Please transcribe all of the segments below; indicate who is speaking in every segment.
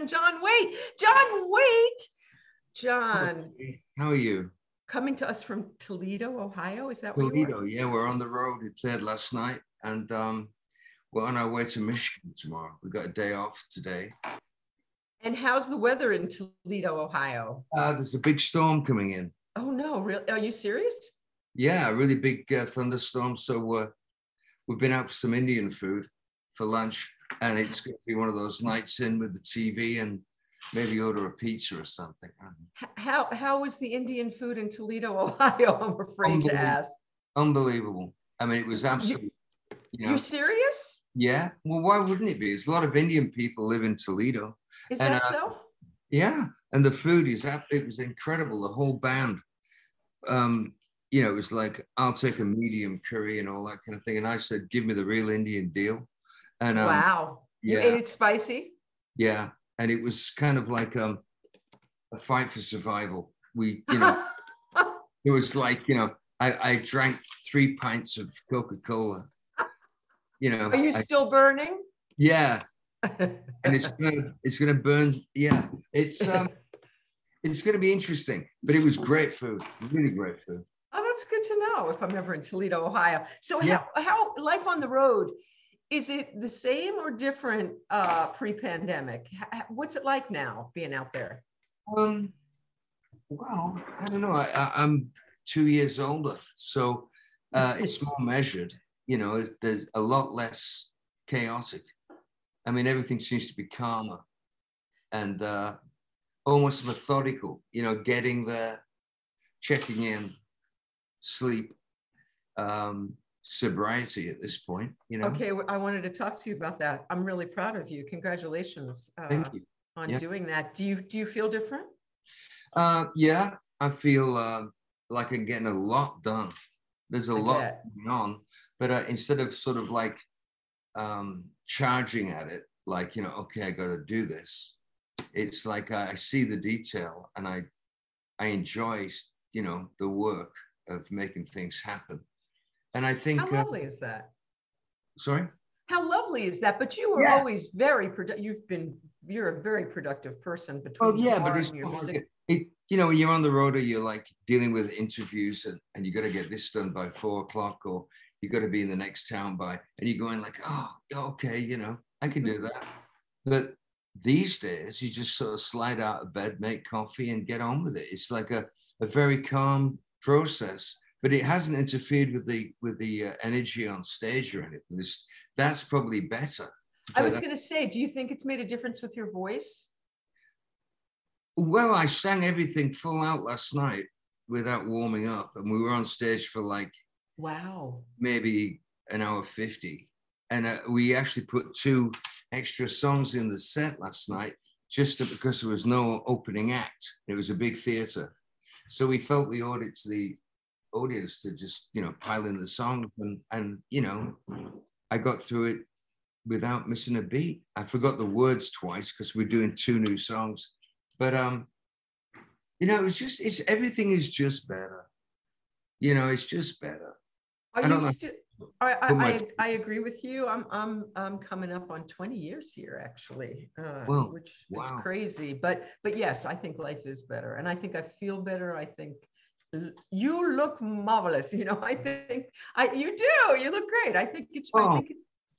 Speaker 1: friend John Waite. John Waite. John.
Speaker 2: How are you?
Speaker 1: Coming to us from Toledo, Ohio. Is that
Speaker 2: Toledo? Yeah, we're on the road. We played last night, and um, we're on our way to Michigan tomorrow. We got a day off today.
Speaker 1: And how's the weather in Toledo, Ohio?
Speaker 2: Uh, there's a big storm coming in.
Speaker 1: Oh no! Really? Are you serious?
Speaker 2: Yeah, a really big uh, thunderstorm. So uh, we've been out for some Indian food for lunch, and it's going to be one of those nights in with the TV and maybe order a pizza or something.
Speaker 1: How how was the Indian food in Toledo, Ohio? I'm afraid to ask.
Speaker 2: Unbelievable. I mean, it was absolutely.
Speaker 1: You, know, You're serious?
Speaker 2: Yeah. Well, why wouldn't it be? There's a lot of Indian people live in Toledo.
Speaker 1: Is and, that uh, so?
Speaker 2: Yeah, and the food is it was incredible. The whole band. Um, you know, it was like I'll take a medium curry and all that kind of thing. And I said, give me the real Indian deal. And um,
Speaker 1: wow, yeah. you ate it spicy.
Speaker 2: Yeah, and it was kind of like um, a fight for survival. We, you know, it was like you know, I, I drank three pints of Coca Cola. You know,
Speaker 1: are you
Speaker 2: I,
Speaker 1: still burning?
Speaker 2: Yeah, and it's gonna it's gonna burn. Yeah, it's um, it's gonna be interesting. But it was great food, really great food.
Speaker 1: Oh, that's good to know. If I'm ever in Toledo, Ohio. So yeah. how how life on the road is it the same or different uh, pre-pandemic? What's it like now being out there?
Speaker 2: Um, well, I don't know. I, am two years older, so uh, it's more measured. You know, there's a lot less chaotic. I mean, everything seems to be calmer and uh, almost methodical. You know, getting there, checking in, sleep. Um, sobriety at this point you know?
Speaker 1: Okay i wanted to talk to you about that. I'm really proud of you. Congratulations uh,
Speaker 2: you.
Speaker 1: on yeah. doing that. Do you do you feel different?
Speaker 2: Uh yeah i feel uh, like i'm getting a lot done. There's a I lot bet. going on but uh, instead of sort of like um charging at it like you know okay i got to do this it's like I, I see the detail and i i enjoy you know the work of making things happen and I think
Speaker 1: how uh, lovely uh, is that?
Speaker 2: Sorry.
Speaker 1: How lovely is that? But you were yeah. always very productive. You've been you're a very productive person between.
Speaker 2: Well, yeah, but it's it, you know, you're on the road or you're like dealing with interviews and, and you got to get this done by four o'clock or you got to be in the next town by, and you're going like, oh, okay, you know, I can do that. But these days, you just sort of slide out of bed, make coffee, and get on with it. It's like a, a very calm process but it hasn't interfered with the with the uh, energy on stage or anything. This, that's probably better.
Speaker 1: I was going to say, do you think it's made a difference with your voice?
Speaker 2: Well, I sang everything full out last night without warming up, and we were on stage for like
Speaker 1: wow,
Speaker 2: maybe an hour fifty, and uh, we actually put two extra songs in the set last night just to, because there was no opening act. It was a big theater, so we felt we owed it to the audience to just you know pile in the songs and and you know I got through it without missing a beat. I forgot the words twice because we're doing two new songs, but um, you know, it's just it's everything is just better. You know, it's just better.
Speaker 1: Are I don't know. St- I, I, I, I, agree with you. I'm I'm I'm coming up on 20 years here actually, uh, well, which wow. is crazy. But but yes, I think life is better, and I think I feel better. I think you look marvelous. You know, I think I you do. You look great. I think it's. Oh, I think it,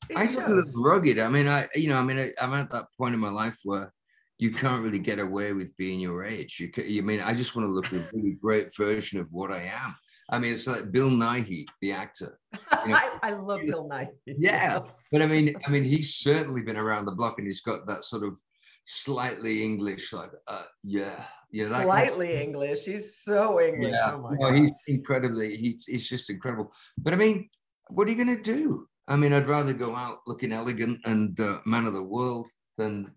Speaker 2: it I look rugged. I mean, I you know, I mean, I, I'm at that point in my life where you can't really get away with being your age. You, can, you mean I just want to look a really great version of what I am. I mean, it's like Bill Nighy, the actor.
Speaker 1: You know, I, I, love Bill Nighy.
Speaker 2: Yeah, but I mean, I mean, he's certainly been around the block, and he's got that sort of slightly English, like uh, yeah, yeah,
Speaker 1: slightly kind of, English. He's so English. Yeah, oh
Speaker 2: no, he's incredibly. He's he's just incredible. But I mean, what are you going to do? I mean, I'd rather go out looking elegant and uh, man of the world than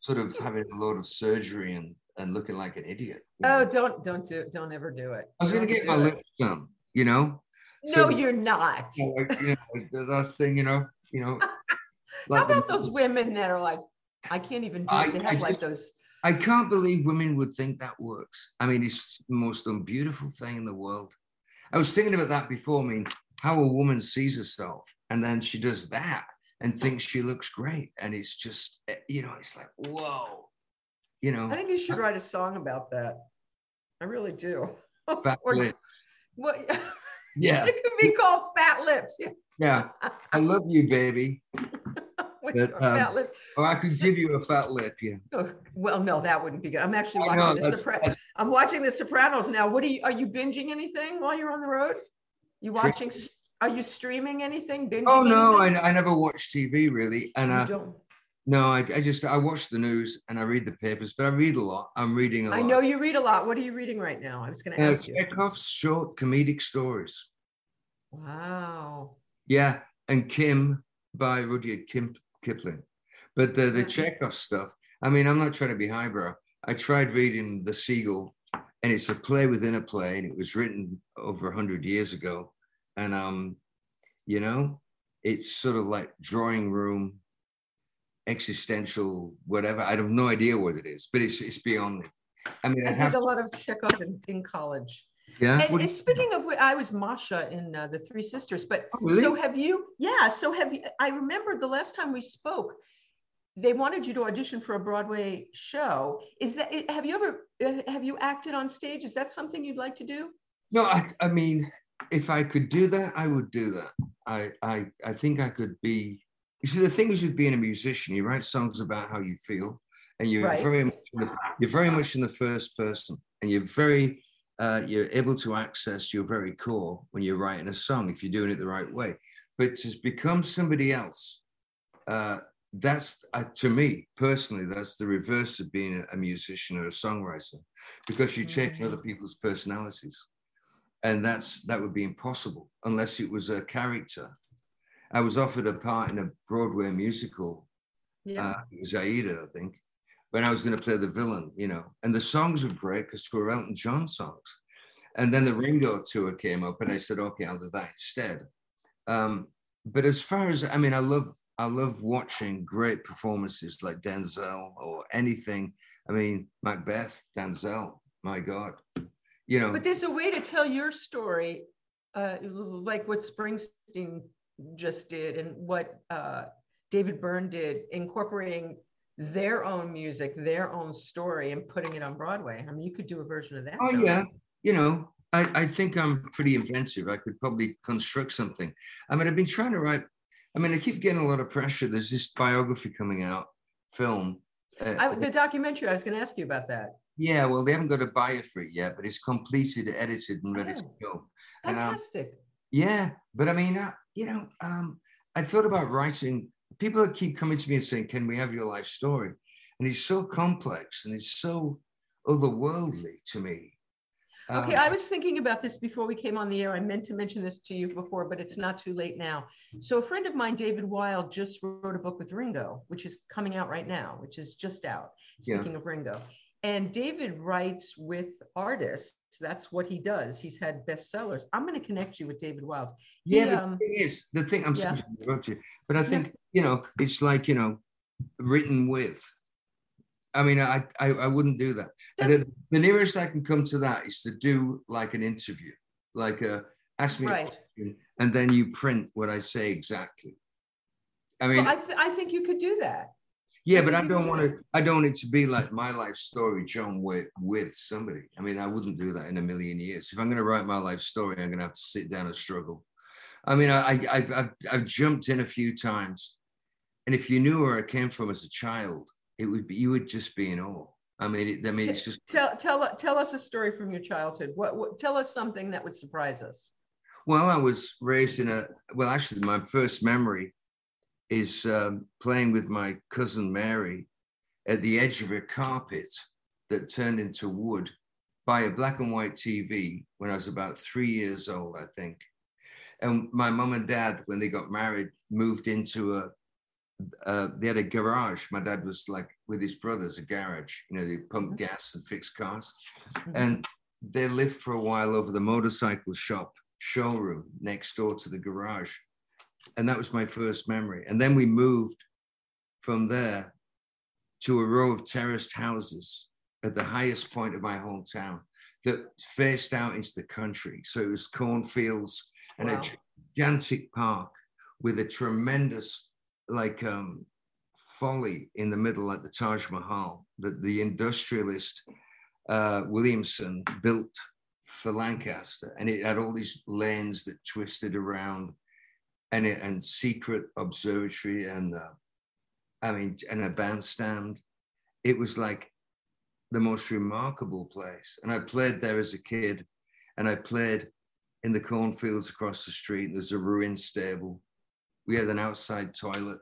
Speaker 2: sort of having a lot of surgery and and looking like an idiot.
Speaker 1: Oh, know? don't don't do don't ever do it.
Speaker 2: I was going to get my lips done. You know.
Speaker 1: No, so, you're not.
Speaker 2: You know, like, you know, that thing, you know, you know.
Speaker 1: Like How about the, those women that are like I can't even do it. They have I like those.
Speaker 2: I can't believe women would think that works. I mean, it's the most unbeautiful thing in the world. I was thinking about that before. I mean, how a woman sees herself and then she does that and thinks she looks great. And it's just, eh, you know, it's like, whoa. you know.
Speaker 1: I think you should write a song about that. I really do.
Speaker 2: Fat or, lip.
Speaker 1: What?
Speaker 2: Yeah.
Speaker 1: it could be called Fat Lips.
Speaker 2: Yeah. Yeah. I love you, baby. but, um, or I could give you a fat lip, yeah.
Speaker 1: Oh, well, no, that wouldn't be good. I'm actually watching know, the Sopranos. I'm watching the Sopranos now. What are you? Are you binging anything while you're on the road? You watching? Are you streaming anything? Binging
Speaker 2: oh no, I, I never watch TV really, and uh, no, I, I just I watch the news and I read the papers, but I read a lot. I'm reading a lot.
Speaker 1: I know you read a lot. What are you reading right now? I was going to uh, ask you.
Speaker 2: Chekhov's short comedic stories.
Speaker 1: Wow.
Speaker 2: Yeah, and Kim by Rudyard Kim, Kipling. But the the Chekhov stuff. I mean, I'm not trying to be highbrow. I tried reading The Seagull, and it's a play within a play, and it was written over hundred years ago. And um, you know, it's sort of like drawing room existential whatever. I have no idea what it is, but it's it's beyond it.
Speaker 1: I mean, I, I did a lot of Chekhov in, in college.
Speaker 2: Yeah.
Speaker 1: And, and speaking of, I was Masha in uh, the Three Sisters, but
Speaker 2: oh, really?
Speaker 1: so have you? Yeah. So have you? I remember the last time we spoke, they wanted you to audition for a Broadway show. Is that? Have you ever? Uh, have you acted on stage? Is that something you'd like to do?
Speaker 2: No, I, I mean, if I could do that, I would do that. I, I, I think I could be you see, the thing is with being a musician, you write songs about how you feel, and you're right. very you're very much in the first person, and you're very uh, you're able to access your very core when you're writing a song if you're doing it the right way. But to become somebody else, uh, that's uh, to me personally, that's the reverse of being a, musician or a songwriter, because you take mm-hmm. other people's personalities, and that's that would be impossible unless it was a character I was offered a part in a Broadway musical. Yeah. Uh, it was Aida, I think, when I was going to play the villain, you know. And the songs were great because they were Elton John songs. And then the Ringo tour came up, and I said, okay, I'll do that instead. Um, but as far as I mean, I love I love watching great performances like Denzel or anything. I mean, Macbeth, Denzel, my God, you know.
Speaker 1: But there's a way to tell your story, uh, like what Springsteen just did and what uh, David Byrne did, incorporating their own music, their own story, and putting it on Broadway. I mean, you could do a version of that.
Speaker 2: Oh yeah, you know, I, I think I'm pretty inventive. I could probably construct something. I mean, I've been trying to write. I mean, I keep getting a lot of pressure. There's this biography coming out, film.
Speaker 1: Uh, I, the documentary. I was going to ask you about that.
Speaker 2: Yeah, well, they haven't got a buyer for it yet, but it's completed, edited, and ready oh, to
Speaker 1: go. Fantastic. And, um,
Speaker 2: yeah, but I mean, uh, you know, um, I thought about writing. People that keep coming to me and saying, "Can we have your life story?" And it's so complex and it's so otherworldly to me.
Speaker 1: Okay, um, I was thinking about this before we came on the air. I meant to mention this to you before, but it's not too late now. So, a friend of mine, David Wild, just wrote a book with Ringo, which is coming out right now, which is just out. Speaking yeah. of Ringo, and David writes with artists. That's what he does. He's had bestsellers. I'm going to connect you with David Wild.
Speaker 2: Yeah, he, the um, thing is, the thing, I'm yeah. sorry to interrupt you, but I think, yeah. you know, it's like, you know, written with. I mean, I, I, I wouldn't do that. The, the, nearest I can come to that is to do like an interview, like a, ask me right. a question, and then you print what I say exactly.
Speaker 1: I mean, well, I, th- I think you could do that.
Speaker 2: Yeah, but I don't want to. I don't want it to be like my life story, John, with with somebody. I mean, I wouldn't do that in a million years. If I'm going to write my life story, I'm going to have to sit down and struggle. I mean, I, I have I've, I've jumped in a few times, and if you knew where I came from as a child, it would be you would just be in awe. I mean, it, I mean, it's just
Speaker 1: tell tell tell us a story from your childhood. What, what tell us something that would surprise us.
Speaker 2: Well, I was raised in a well, actually, my first memory is um, playing with my cousin Mary at the edge of a carpet that turned into wood by a black and white TV when I was about three years old, I think. And my mom and dad, when they got married, moved into a, uh, they had a garage. My dad was like with his brothers, a garage, you know, they pump mm-hmm. gas and fix cars. Mm-hmm. And they lived for a while over the motorcycle shop showroom next door to the garage and that was my first memory. And then we moved from there to a row of terraced houses at the highest point of my hometown that faced out into the country. So it was cornfields and wow. a gigantic park with a tremendous, like, um, folly in the middle, like the Taj Mahal, that the industrialist uh, Williamson built for Lancaster, and it had all these lanes that twisted around, and it and secret observatory, and uh, I mean, and a bandstand. It was like the most remarkable place, and I played there as a kid, and I played in the cornfields across the street. There's a ruined stable. We had an outside toilet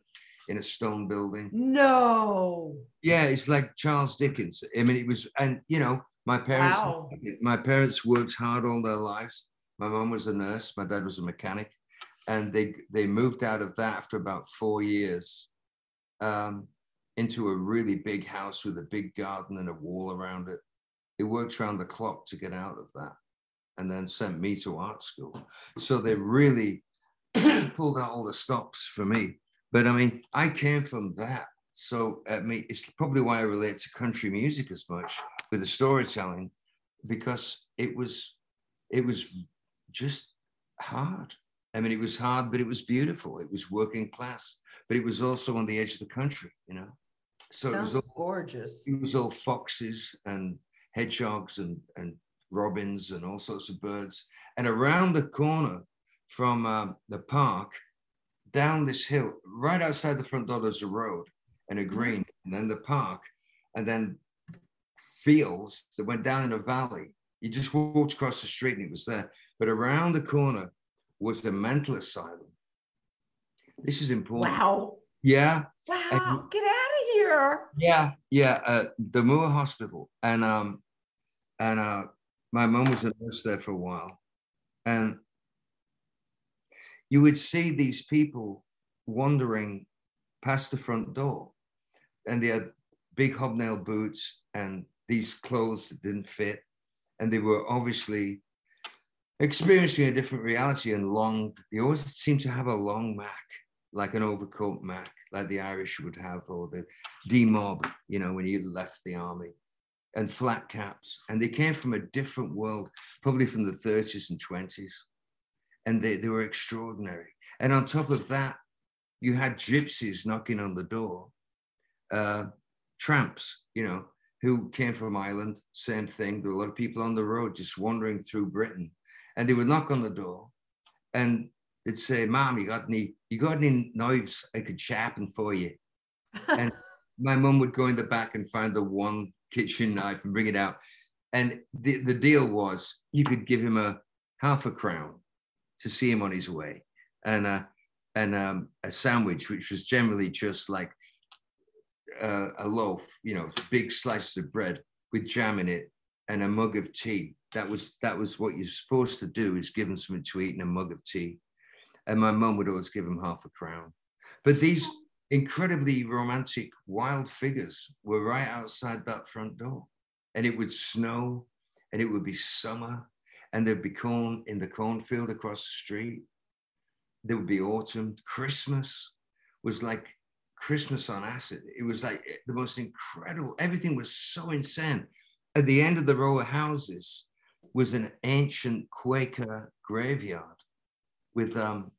Speaker 2: in a stone building.
Speaker 1: No.
Speaker 2: Yeah, it's like Charles Dickens. I mean, it was, and you know, my parents, wow. my parents worked hard all their lives. My mom was a nurse, my dad was a mechanic, and they they moved out of that after about four years um, into a really big house with a big garden and a wall around it. They worked around the clock to get out of that, and then sent me to art school. So they really pulled out all the stops for me. But I mean, I came from that. So I mean, it's probably why I relate to country music as much with the storytelling, because it was it was just hard. I mean, it was hard, but it was beautiful. It was working class, but it was also on the edge of the country, you know.
Speaker 1: So Sounds it was all,
Speaker 2: gorgeous. It was all foxes and hedgehogs and and robins and all sorts of birds. And around the corner from uh, the park, down this hill, right outside the front door, there's a road and a mm-hmm. green, and then the park, and then fields that went down in a valley. You just walked across the street and it was there. But around the corner was the mental asylum. This is important.
Speaker 1: Wow.
Speaker 2: Yeah.
Speaker 1: Wow. And, Get out of here.
Speaker 2: Yeah. Yeah. Uh, the Moor Hospital. And um, and uh, my mom was a nurse there for a while. And you would see these people wandering past the front door and they had big hobnail boots and these clothes that didn't fit and they were obviously experiencing a different reality and long they always seem to have a long mac like an overcoat mac like the irish would have or the d-mob you know when you left the army and flat caps and they came from a different world probably from the 30s and 20s and they, they were extraordinary. And on top of that, you had gypsies knocking on the door, uh, tramps, you know, who came from Ireland, same thing. There were a lot of people on the road just wandering through Britain. And they would knock on the door and they'd say, Mom, you got any, you got any knives I could sharpen for you? and my mum would go in the back and find the one kitchen knife and bring it out. And the, the deal was you could give him a half a crown to see him on his way, and uh, and um, a sandwich, which was generally just like uh, a loaf, you know, big slices of bread with jam in it, and a mug of tea. That was that was what you're supposed to do: is give them something to eat and a mug of tea. And my mum would always give him half a crown. But these incredibly romantic, wild figures were right outside that front door, and it would snow, and it would be summer, and there'd be corn in the cornfield across the street. There would be autumn. Christmas was like Christmas on acid. It was like the most incredible. Everything was so insane. At the end of the row of houses was an ancient Quaker graveyard with um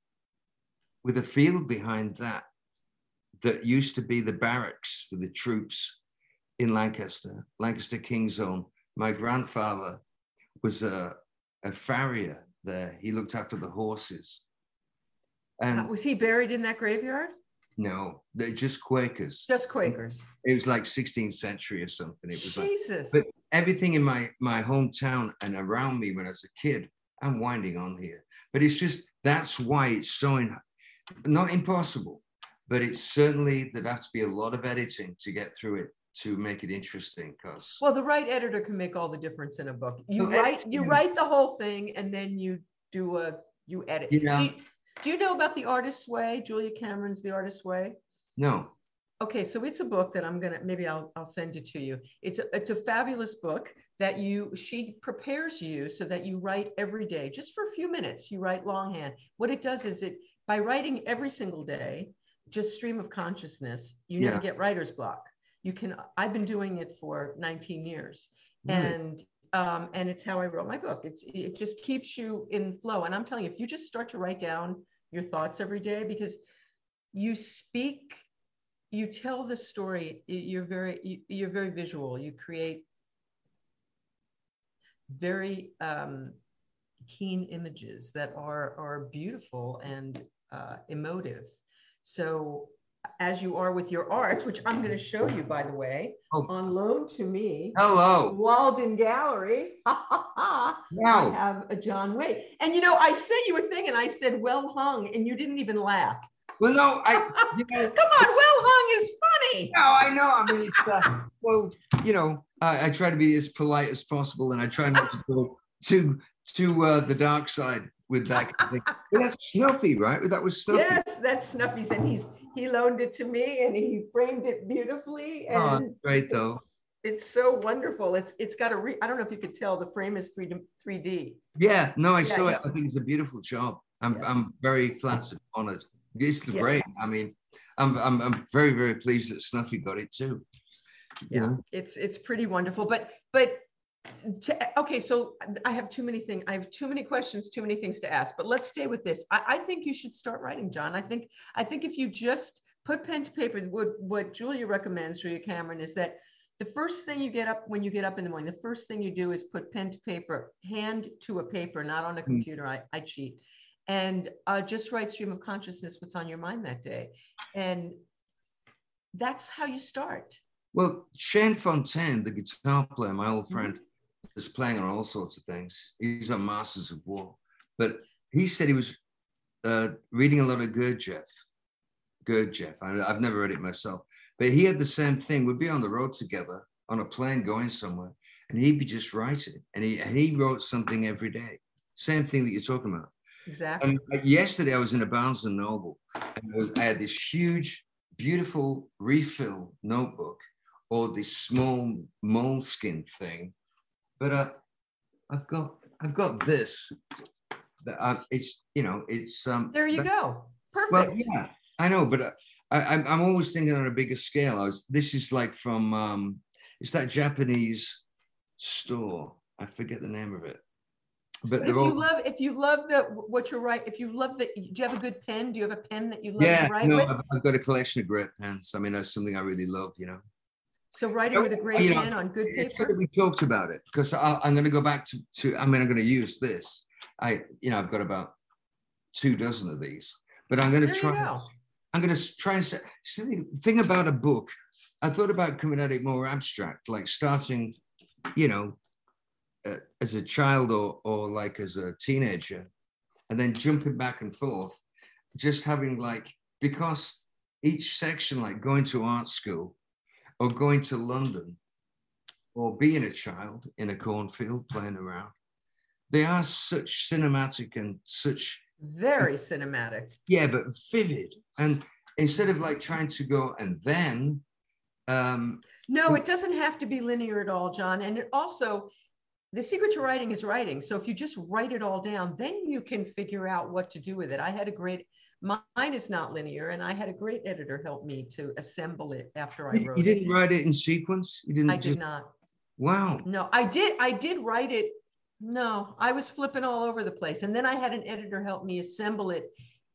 Speaker 2: with a field behind that that used to be the barracks for the troops in Lancaster, Lancaster King's Own. My grandfather was a, a farrier there. He looked after the horses.
Speaker 1: And uh, was he buried in that graveyard?
Speaker 2: No, they're just Quakers.
Speaker 1: Just Quakers.
Speaker 2: It was like 16th century or something. It was
Speaker 1: Jesus.
Speaker 2: Like, but everything in my my hometown and around me when I was a kid, I'm winding on here. But it's just that's why it's so in, not impossible, but it's certainly that has to be a lot of editing to get through it to make it interesting because
Speaker 1: well the right editor can make all the difference in a book. You well, write you write the whole thing and then you do a you edit.
Speaker 2: You know,
Speaker 1: do, you, do you know about the artist's way? Julia cameron's the artist's way?
Speaker 2: No
Speaker 1: okay so it's a book that i'm gonna maybe i'll, I'll send it to you. It's a, it's a fabulous book that you she prepares you so that you write every day. Just for a few minutes you write longhand. What it does is it by writing every single day just stream of consciousness you never get writer's block. You can i've been doing it for 19 years. And um, and it's how i wrote my book. It's it just keeps you in flow. And i'm telling you if you just start to write down your thoughts every day because you speak you tell the story you're very you, are very visual you create very um, keen images that are are beautiful and uh, emotive so as you are with your art, which I'm going to show you, by the way, oh. on loan to me.
Speaker 2: Hello.
Speaker 1: Walden Gallery. wow. I have a John Waite. And you know, I sent you a thing and I said, well hung, and you didn't even laugh.
Speaker 2: Well, no, I.
Speaker 1: You know, Come on, well hung is funny.
Speaker 2: No, I know. I mean, it's, uh, well, you know, I, I, try to be as polite as possible and I try not to go to to uh, the dark side with that kind of thing. But that's Snuffy, right? That was Snuffy.
Speaker 1: Yes, that's Snuffy's, and he's he loaned it to me, and he framed it beautifully. Oh, and oh,
Speaker 2: that's great, though.
Speaker 1: It's, it's so wonderful. It's it's got a re. I don't know if you could tell the frame is three three D.
Speaker 2: Yeah, no, I yeah, saw yeah. it. I think it's a beautiful job. I'm yeah. I'm very flattered, honored. It's the great. I mean, I'm, I'm I'm very very pleased that Snuffy got it too.
Speaker 1: Yeah, it's it's pretty wonderful. But but to, okay, so I have too many things. I have too many questions, too many things to ask. But let's stay with this. I, I, think you should start writing, John. I think I think if you just put pen to paper, what what Julia recommends, Julia Cameron, is that the first thing you get up when you get up in the morning, the first thing you do is put pen to paper, hand to a paper, not on a hmm. computer. Mm. I, I cheat, and uh, just write stream of consciousness what's on your mind that day, and that's how you start.
Speaker 2: Well, Shane Fontayne, the guitar player, my old mm-hmm. friend, mm-hmm. is playing on all sorts of things. He's on Masters of War. But he said he was uh, reading a lot of Gurdjieff. Gurdjieff. I, I've never read it myself. But he had the same thing. We'd be on the road together on a plane going somewhere, and he'd be just writing. And he, and he wrote something every day. Same thing that you're talking about.
Speaker 1: Exactly. And
Speaker 2: yesterday I was in a Barnes and Noble, and I, was, I had this huge, beautiful refill notebook or this small moleskin thing. But uh, I've got I've got this. It's you know it's um.
Speaker 1: There you go. Perfect.
Speaker 2: Well, yeah, I know, but uh, I, I'm I'm always thinking on a bigger scale. I was this is like from um, it's that Japanese store. I forget the name of it.
Speaker 1: But, but if all... you love if you love the what you're right if you love the do you have a good pen do you have a pen that you love
Speaker 2: yeah
Speaker 1: to write
Speaker 2: no
Speaker 1: with?
Speaker 2: I've, I've got a collection of great pens i mean that's something i really love you know
Speaker 1: so writing with a great you know, pen on good paper.
Speaker 2: we talked about it because I'm going to go back to, to. I mean, I'm going to use this. I, you know, I've got about two dozen of these, but I'm going to try. I'm going to try and say. The thing about a book, I thought about coming at it more abstract, like starting, you know, uh, as a child or or like as a teenager, and then jumping back and forth, just having like because each section, like going to art school or going to London or being a child in a cornfield playing around. They are such cinematic and such
Speaker 1: very cinematic.
Speaker 2: Yeah, but vivid. And instead of like trying to go and then um
Speaker 1: no, it doesn't have to be linear at all, John. And it also the secret to writing is writing. So if you just write it all down, then you can figure out what to do with it. I had a great Mine is not linear, and I had a great editor help me to assemble it after I wrote
Speaker 2: it. You didn't
Speaker 1: it.
Speaker 2: write it in sequence? You didn't
Speaker 1: I just... did not.
Speaker 2: Wow.
Speaker 1: No, I did. I did write it. No, I was flipping all over the place. And then I had an editor help me assemble it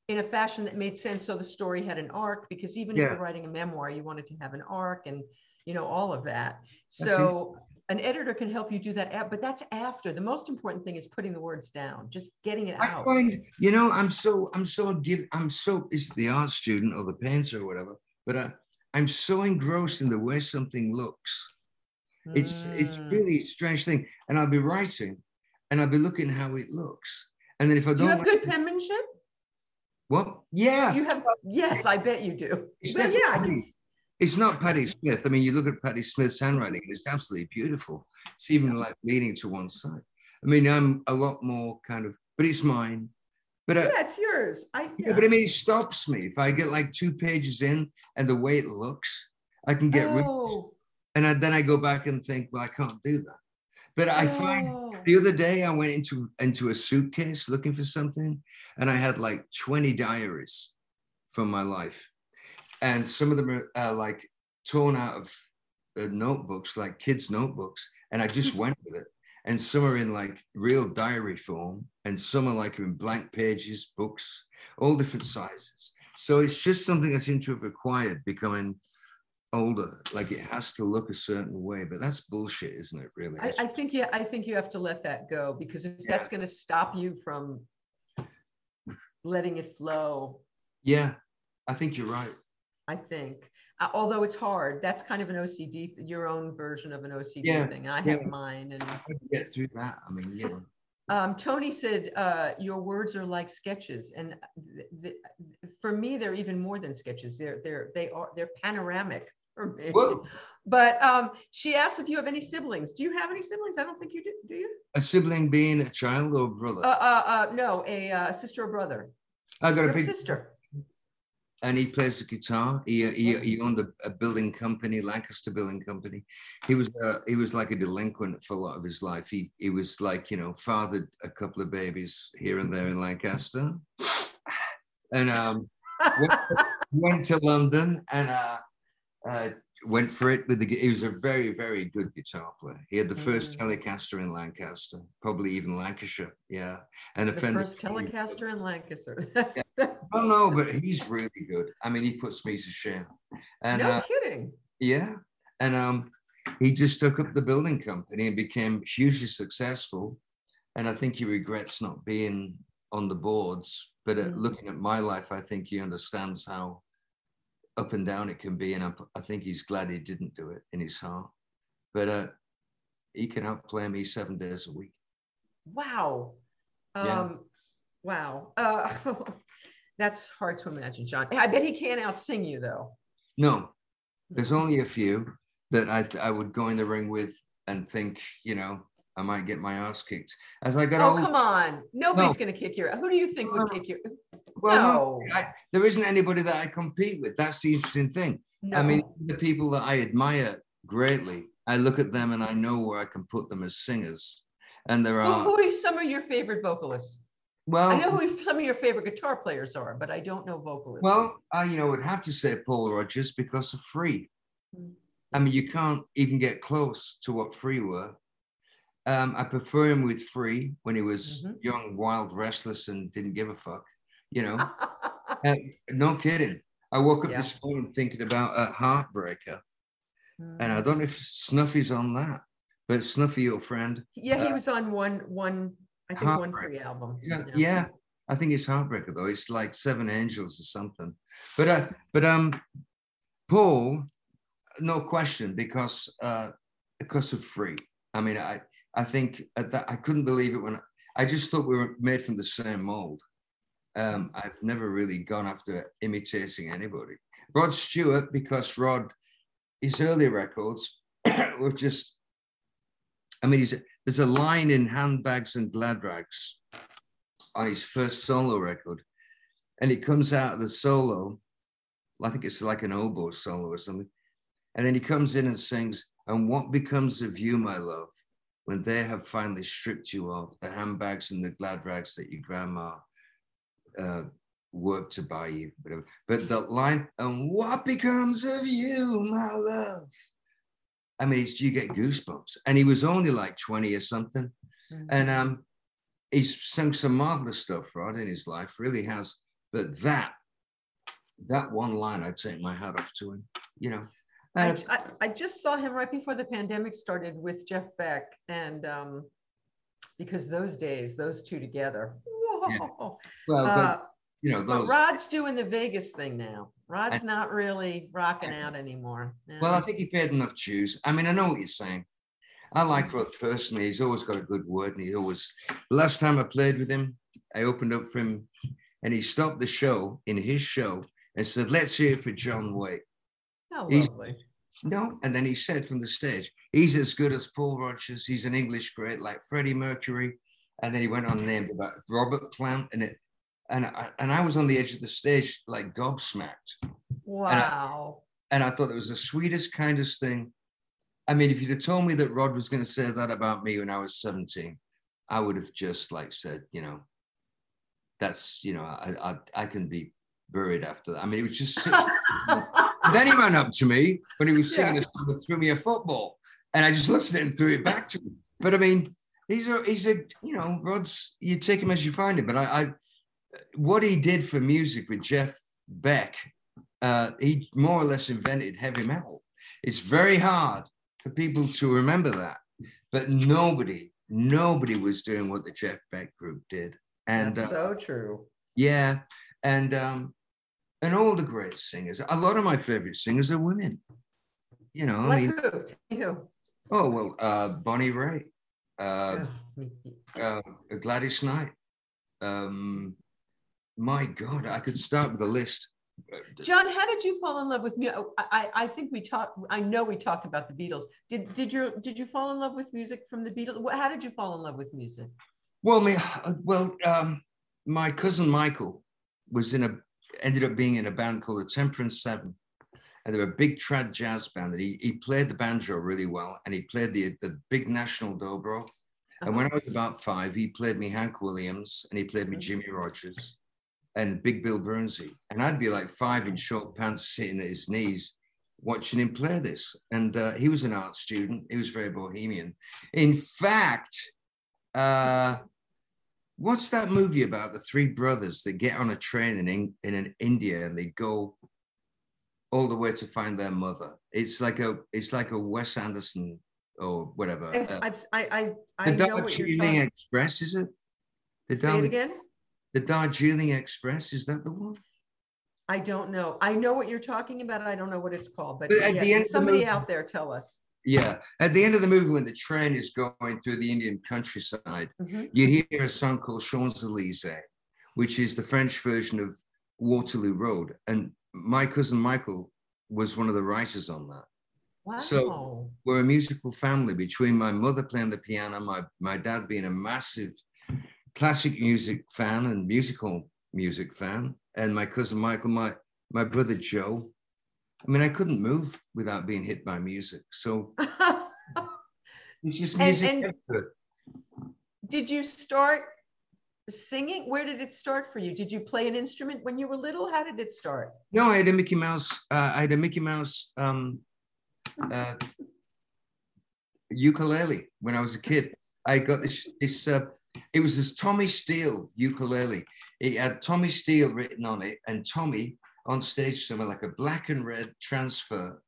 Speaker 1: in a fashion that made sense so the story had an arc because even yeah. if you're writing a memoir you wanted to have an arc and you know all of that so an editor can help you do that but that's after. The most important thing is putting the words down just getting it
Speaker 2: I
Speaker 1: out.
Speaker 2: i find you know i'm so i'm so give i'm so is the art student or the painter or whatever but I, i'm so engrossed in the way something looks. It's mm. it's really a strange thing and i'll be writing and i'll be looking how it looks. And then if i don't
Speaker 1: do you have good penmanship?
Speaker 2: What? Yeah.
Speaker 1: You have yes i bet you do. But yeah
Speaker 2: it's not Patti Smith. I mean, you look at Patti Smith's handwriting, it's absolutely beautiful. It's even like leaning to one side. I mean, I'm a lot more kind of, but it's mine. But
Speaker 1: yeah, it's yours. I yeah.
Speaker 2: yeah. but I mean, it stops me if I get like two pages in and the way it looks, I can get oh. and I, then I go back and think, well, I can't do that. But I oh. find the other day I went into into a suitcase looking for something, and I had like 20 diaries from my life and some of them are uh, like torn out of uh, notebooks, like kids' notebooks, and I just went with it. And some are in like real diary form, and some are like in blank pages, books, all different sizes. So it's just something I seem to have acquired, becoming older. Like it has to look a certain way, but that's bullshit, isn't it? Really?
Speaker 1: I, I think yeah, I think you have to let that go because if yeah. that's going to stop you from letting it flow.
Speaker 2: Yeah, I think you're right.
Speaker 1: I think, uh, although it's hard, that's kind of an OCD, your own version of an OCD yeah. thing. I have mine, and
Speaker 2: get through that. I mean, yeah.
Speaker 1: Um, Tony said, uh, "Your words are like sketches," and th- th- for me, they're even more than sketches. They're they're they are they're panoramic for me. Whoa. But um, she asked if you have any siblings. Do you have any siblings? I don't think you do. Do you?
Speaker 2: A sibling being a child or brother?
Speaker 1: Uh, uh, uh no, a uh, sister or brother.
Speaker 2: I got a big
Speaker 1: sister
Speaker 2: and he plays the guitar. He he, he owned a, a, building company, Lancaster Building Company. He was uh, he was like a delinquent for a lot of his life. He he was like you know fathered a couple of babies here and there in Lancaster, and um, went, went to London and uh, uh, went for it with the. He was a very very good guitar player. He had the first mm. Telecaster in Lancaster, probably even Lancashire. Yeah,
Speaker 1: and the first Telecaster in Lancaster.
Speaker 2: yeah. Oh no, but he's really good. I mean, he puts me to shame.
Speaker 1: And, no uh, kidding.
Speaker 2: Yeah, and um, he just took up the building company and became hugely successful. And I think he regrets not being on the boards. But mm. looking at my life, I think he understands how up and down it can be. And I, I think he's glad he didn't do it in his heart. But uh, he can outplay me seven days a week.
Speaker 1: Wow. Um, yeah. Wow. Uh, that's hard to imagine, John. I bet he can't outsing you, though.
Speaker 2: No, there's only a few that I, th- I would go in the ring with and think, you know, I might get my ass kicked. As I got
Speaker 1: oh, come on. Nobody's no. going to kick your Who do you think would kick your
Speaker 2: Well, no. no I, there isn't anybody that I compete with. That's the interesting thing. No. I mean, the people that I admire greatly, I look at them and I know where I can put them as singers. And there are.
Speaker 1: Who, who are some of your favorite vocalists? Well, I know who some of your favorite guitar players are, but I don't know vocalists.
Speaker 2: Well, I, you know, would have to say Paul Rodgers because of Free. Mm-hmm. I mean, you can't even get close to what Free were. Um, I prefer him with Free when he was mm-hmm. young, wild, restless, and didn't give a fuck. You know, uh, no kidding. I woke up yeah. this morning thinking about a heartbreaker, mm. and I don't know if Snuffy's on that, but Snuffy, your friend.
Speaker 1: Yeah, he uh, was on one one. I think one free album.
Speaker 2: Yeah, yeah, yeah, I think it's heartbreaker though. It's like Seven Angels or something. But uh, but um, Paul, no question, because uh, because of free. I mean, I I think that I couldn't believe it when I just thought we were made from the same mold. Um, I've never really gone after imitating anybody. Rod Stewart, because Rod, his early records were just, I mean, there's a line in Handbags and Glad Rags on his first solo record, and it comes out of the solo, I think it's like an oboe solo or something. And then he comes in and sings, And what becomes of you, my love, when they have finally stripped you of the handbags and the glad rags that your grandma uh, work to buy you, whatever. But the line, and what becomes of you, my love? I mean, it's, you get goosebumps. And he was only like 20 or something. Mm-hmm. And um, he's sung some marvelous stuff, Rod, in his life, really has. But that, that one line, I'd take my hat off to him, you know.
Speaker 1: Uh, I, I, just saw him right before the pandemic started with Jeff Beck. And um, because those days, those two together, yeah.
Speaker 2: Well, uh, but you know, those.
Speaker 1: Rod's doing the Vegas thing now. Rod's I, not really rocking out anymore.
Speaker 2: No. Well, I think he paid enough dues. I mean, I know what you're saying. I like Rod personally. He's always got a good word, and he always. The last time I played with him, I opened up for him, and he stopped the show in his show and said, "Let's hear it for John Waite."
Speaker 1: Lovely.
Speaker 2: No, and then he said from the stage, "He's as good as Paul Rodgers. He's an English great, like Freddie Mercury." And then he went on named about Robert Plant, and it, and I, and I was on the edge of the stage like gobsmacked.
Speaker 1: Wow.
Speaker 2: And I, and I thought it was the sweetest, kindest thing. I mean, if you'd have told me that Rod was going to say that about me when I was 17, I would have just like said, you know, that's, you know, I, I, I can be buried after that. I mean, it was just. then he ran up to me when he was singing yeah. a song threw me a football. And I just looked at it and threw it back to him. But I mean, he's a he's a you know Rod's you take him as you find him. But I, I what he did for music with Jeff Beck uh, he more or less invented heavy metal. It's very hard for people to remember that, but nobody, nobody was doing what the Jeff Beck group did. And
Speaker 1: That's uh, so true.
Speaker 2: Yeah, and um, and all the great singers. A lot of my favorite singers are women. You know,
Speaker 1: like I mean, who? who?
Speaker 2: Oh well, uh, Bonnie Raitt, uh, uh, Gladys Knight. Um, my God, I could start with a list.
Speaker 1: John, how did you fall in love with music? I, I think we talked. I know we talked about the Beatles. Did did you did you fall in love with music from the Beatles? How did you fall in love with music?
Speaker 2: Well, me, well, um, my cousin Michael was in a ended up being in a band called the Temperance Seven, and they were a big trad jazz band. And he he played the banjo really well, and he played the the big national dobro. And when uh-huh. I was about five, he played me Hank Williams and he played me Jimmie Rodgers and Big Bill Broonzy. And I'd be like five in short pants sitting at his knees watching him play this. And uh, he was an art student, he was very bohemian. In fact, uh, what's that movie about the three brothers that get on a train in, in, in India and they go all the way to find their mother? It's like a it's like a Wes Anderson or whatever.
Speaker 1: I, uh, I, I, I, the
Speaker 2: Darjeeling Express, is it?
Speaker 1: The Say Dar- it again.
Speaker 2: The Darjeeling Express, is that the one?
Speaker 1: I don't know. I know what you're talking about. I don't know what it's called, but, but yeah, somebody the movie, out there tell us.
Speaker 2: Yeah, at the end of the movie, when the train is going through the Indian countryside, mm-hmm. you hear a song called Champs Elysees, which is the French version of Waterloo Road, and my cousin Michael was one of the writers on that.
Speaker 1: Wow.
Speaker 2: So we're a musical family between my mother playing the piano, my, my dad being a massive classic music fan and musical music fan, and my cousin Michael, my, my brother Joe. I mean, I couldn't move without being hit by music. So it's just music. And, and
Speaker 1: did you start singing? Where did it start for you? Did you play an instrument when you were little? How did it start?
Speaker 2: No, I had a Mickey Mouse. Uh, I had a Mickey Mouse um, uh, ukulele when I was a kid. I got this, this uh, it was this Tommy Steele ukulele. It had Tommy Steele written on it, and Tommy on stage somewhere like a black and red transfer.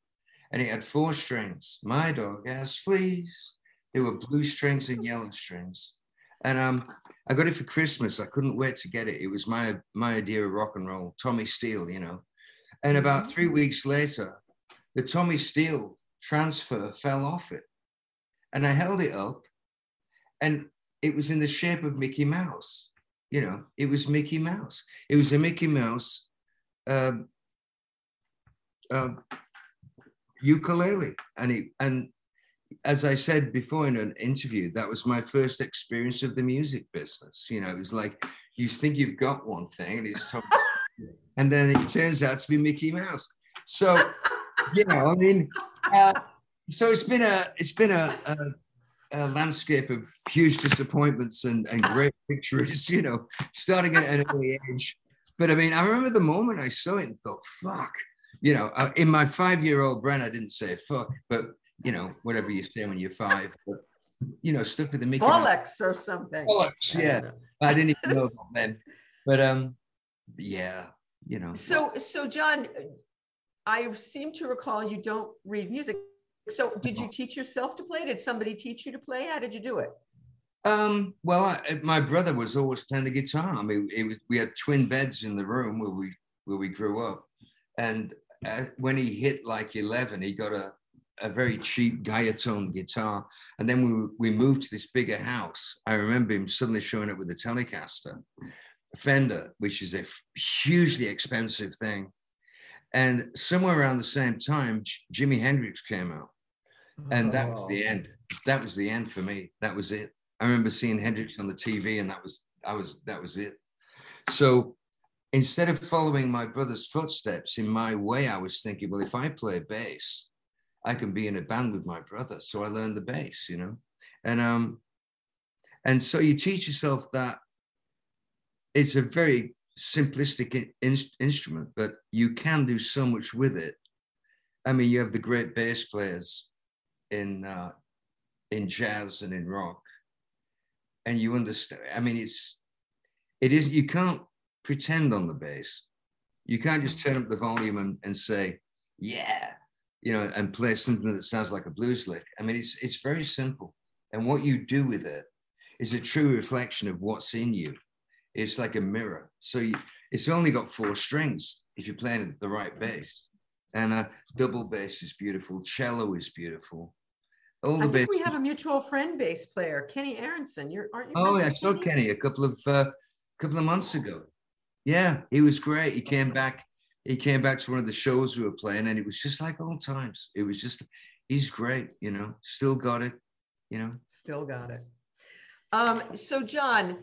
Speaker 2: And it had four strings. My dog has fleas. There were blue strings and yellow strings. And um, I got it for Christmas. I couldn't wait to get it. It was my my idea of rock and roll, Tommy Steele, you know. And about three weeks later, the Tommy Steele transfer fell off it. And I held it up and it was in the shape of Mickey Mouse. You know, it was Mickey Mouse. It was a Mickey Mouse um, uh, ukulele. And it, and as I said before in an interview, that was my first experience of the music business. You know, it was like you think you've got one thing and it's Tommy, and then it turns out to be Mickey Mouse. So, you know, I mean, uh, so it's been a it's been a, a, a, landscape of huge disappointments and, and great victories. You know, starting at an early age. But I mean, I remember the moment I saw it and thought, "Fuck." You know, uh, in my five-year-old brain, I didn't say "fuck," but you know, whatever you say when you're five. But, you know, stuck with the Mickey.
Speaker 1: Bollocks or something.
Speaker 2: Bollocks, yeah. I didn't even know then. But um, yeah, you know.
Speaker 1: So, so John, I seem to recall you don't read music. So did you teach yourself to play? Did somebody teach you to play? How did you do it?
Speaker 2: Um, well, I, my brother was always playing the guitar. I mean, it was we had twin beds in the room where we where we grew up, and uh, when he hit like eleven, he got a a very cheap Guyatone guitar, and then we we moved to this bigger house. I remember him suddenly showing up with a Telecaster, a Fender, which is a hugely expensive thing, and somewhere around the same time, Jimi Hendrix came out. And that was the oh. end. That was the end for me. That was it. I remember seeing Hendrix on the TV, and that was I was that was it. So instead of following my brother's footsteps in my way, I was thinking, well, if I play bass, I can be in a band with my brother. So I learned the bass, you know, and um, and so you teach yourself that it's a very simplistic in, instrument, but you can do so much with it. I mean, you have the great bass players in uh, in jazz and in rock, and you understand. I mean, it's it is you can't pretend on the bass. You can't just turn up the volume and, and say, yeah, you know, and play something that sounds like a blues lick. I mean, it's it's very simple. And what you do with it is a true reflection of what's in you. It's like a mirror. So you, it's only got four strings if you're playing the right bass. And a double bass is beautiful. Cello is beautiful.
Speaker 1: All the I think we have a mutual friend bass player, Kenny Aronson. You're aren't you?
Speaker 2: Oh, yeah, I saw Kenny a couple of uh, couple of months ago. Yeah, he was great. He came back. He came back to one of the shows we were playing, and it was just like old times. It was just, he's great. You know, still got it. You know,
Speaker 1: still got it. Um, so John,